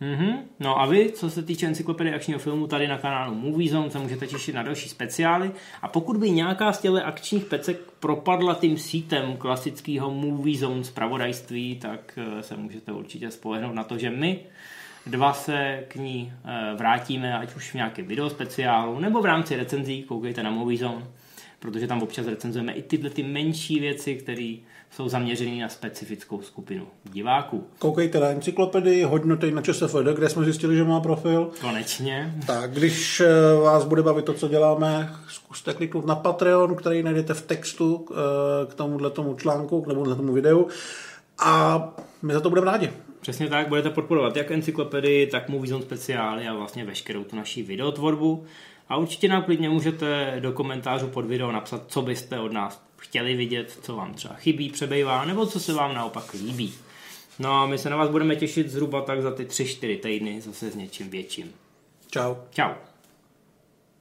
Mm-hmm. No a vy, co se týče encyklopedie akčního filmu, tady na kanálu Movie Zone se můžete těšit na další speciály. A pokud by nějaká z těchto akčních pecek propadla tím sítem klasického Movie Zone zpravodajství, tak eh, se můžete určitě spolehnout na to, že my Dva se k ní eh, vrátíme, ať už v nějakém video speciálu, nebo v rámci recenzí, koukejte na Movie Zone, protože tam občas recenzujeme i tyhle ty menší věci, které jsou zaměřené na specifickou skupinu diváků. Koukejte na encyklopedii, hodnoty na ČSFD, kde jsme zjistili, že má profil. Konečně. Tak, když eh, vás bude bavit to, co děláme, zkuste kliknout na Patreon, který najdete v textu eh, k tomuhle tomu článku, k tomu videu. A my za to budeme rádi. Přesně tak, budete podporovat jak encyklopedii, tak Movie Zone speciály a vlastně veškerou tu naší videotvorbu. A určitě nám klidně můžete do komentářů pod video napsat, co byste od nás chtěli vidět, co vám třeba chybí, přebejvá, nebo co se vám naopak líbí. No a my se na vás budeme těšit zhruba tak za ty 3-4 týdny zase s něčím větším. Čau. Čau.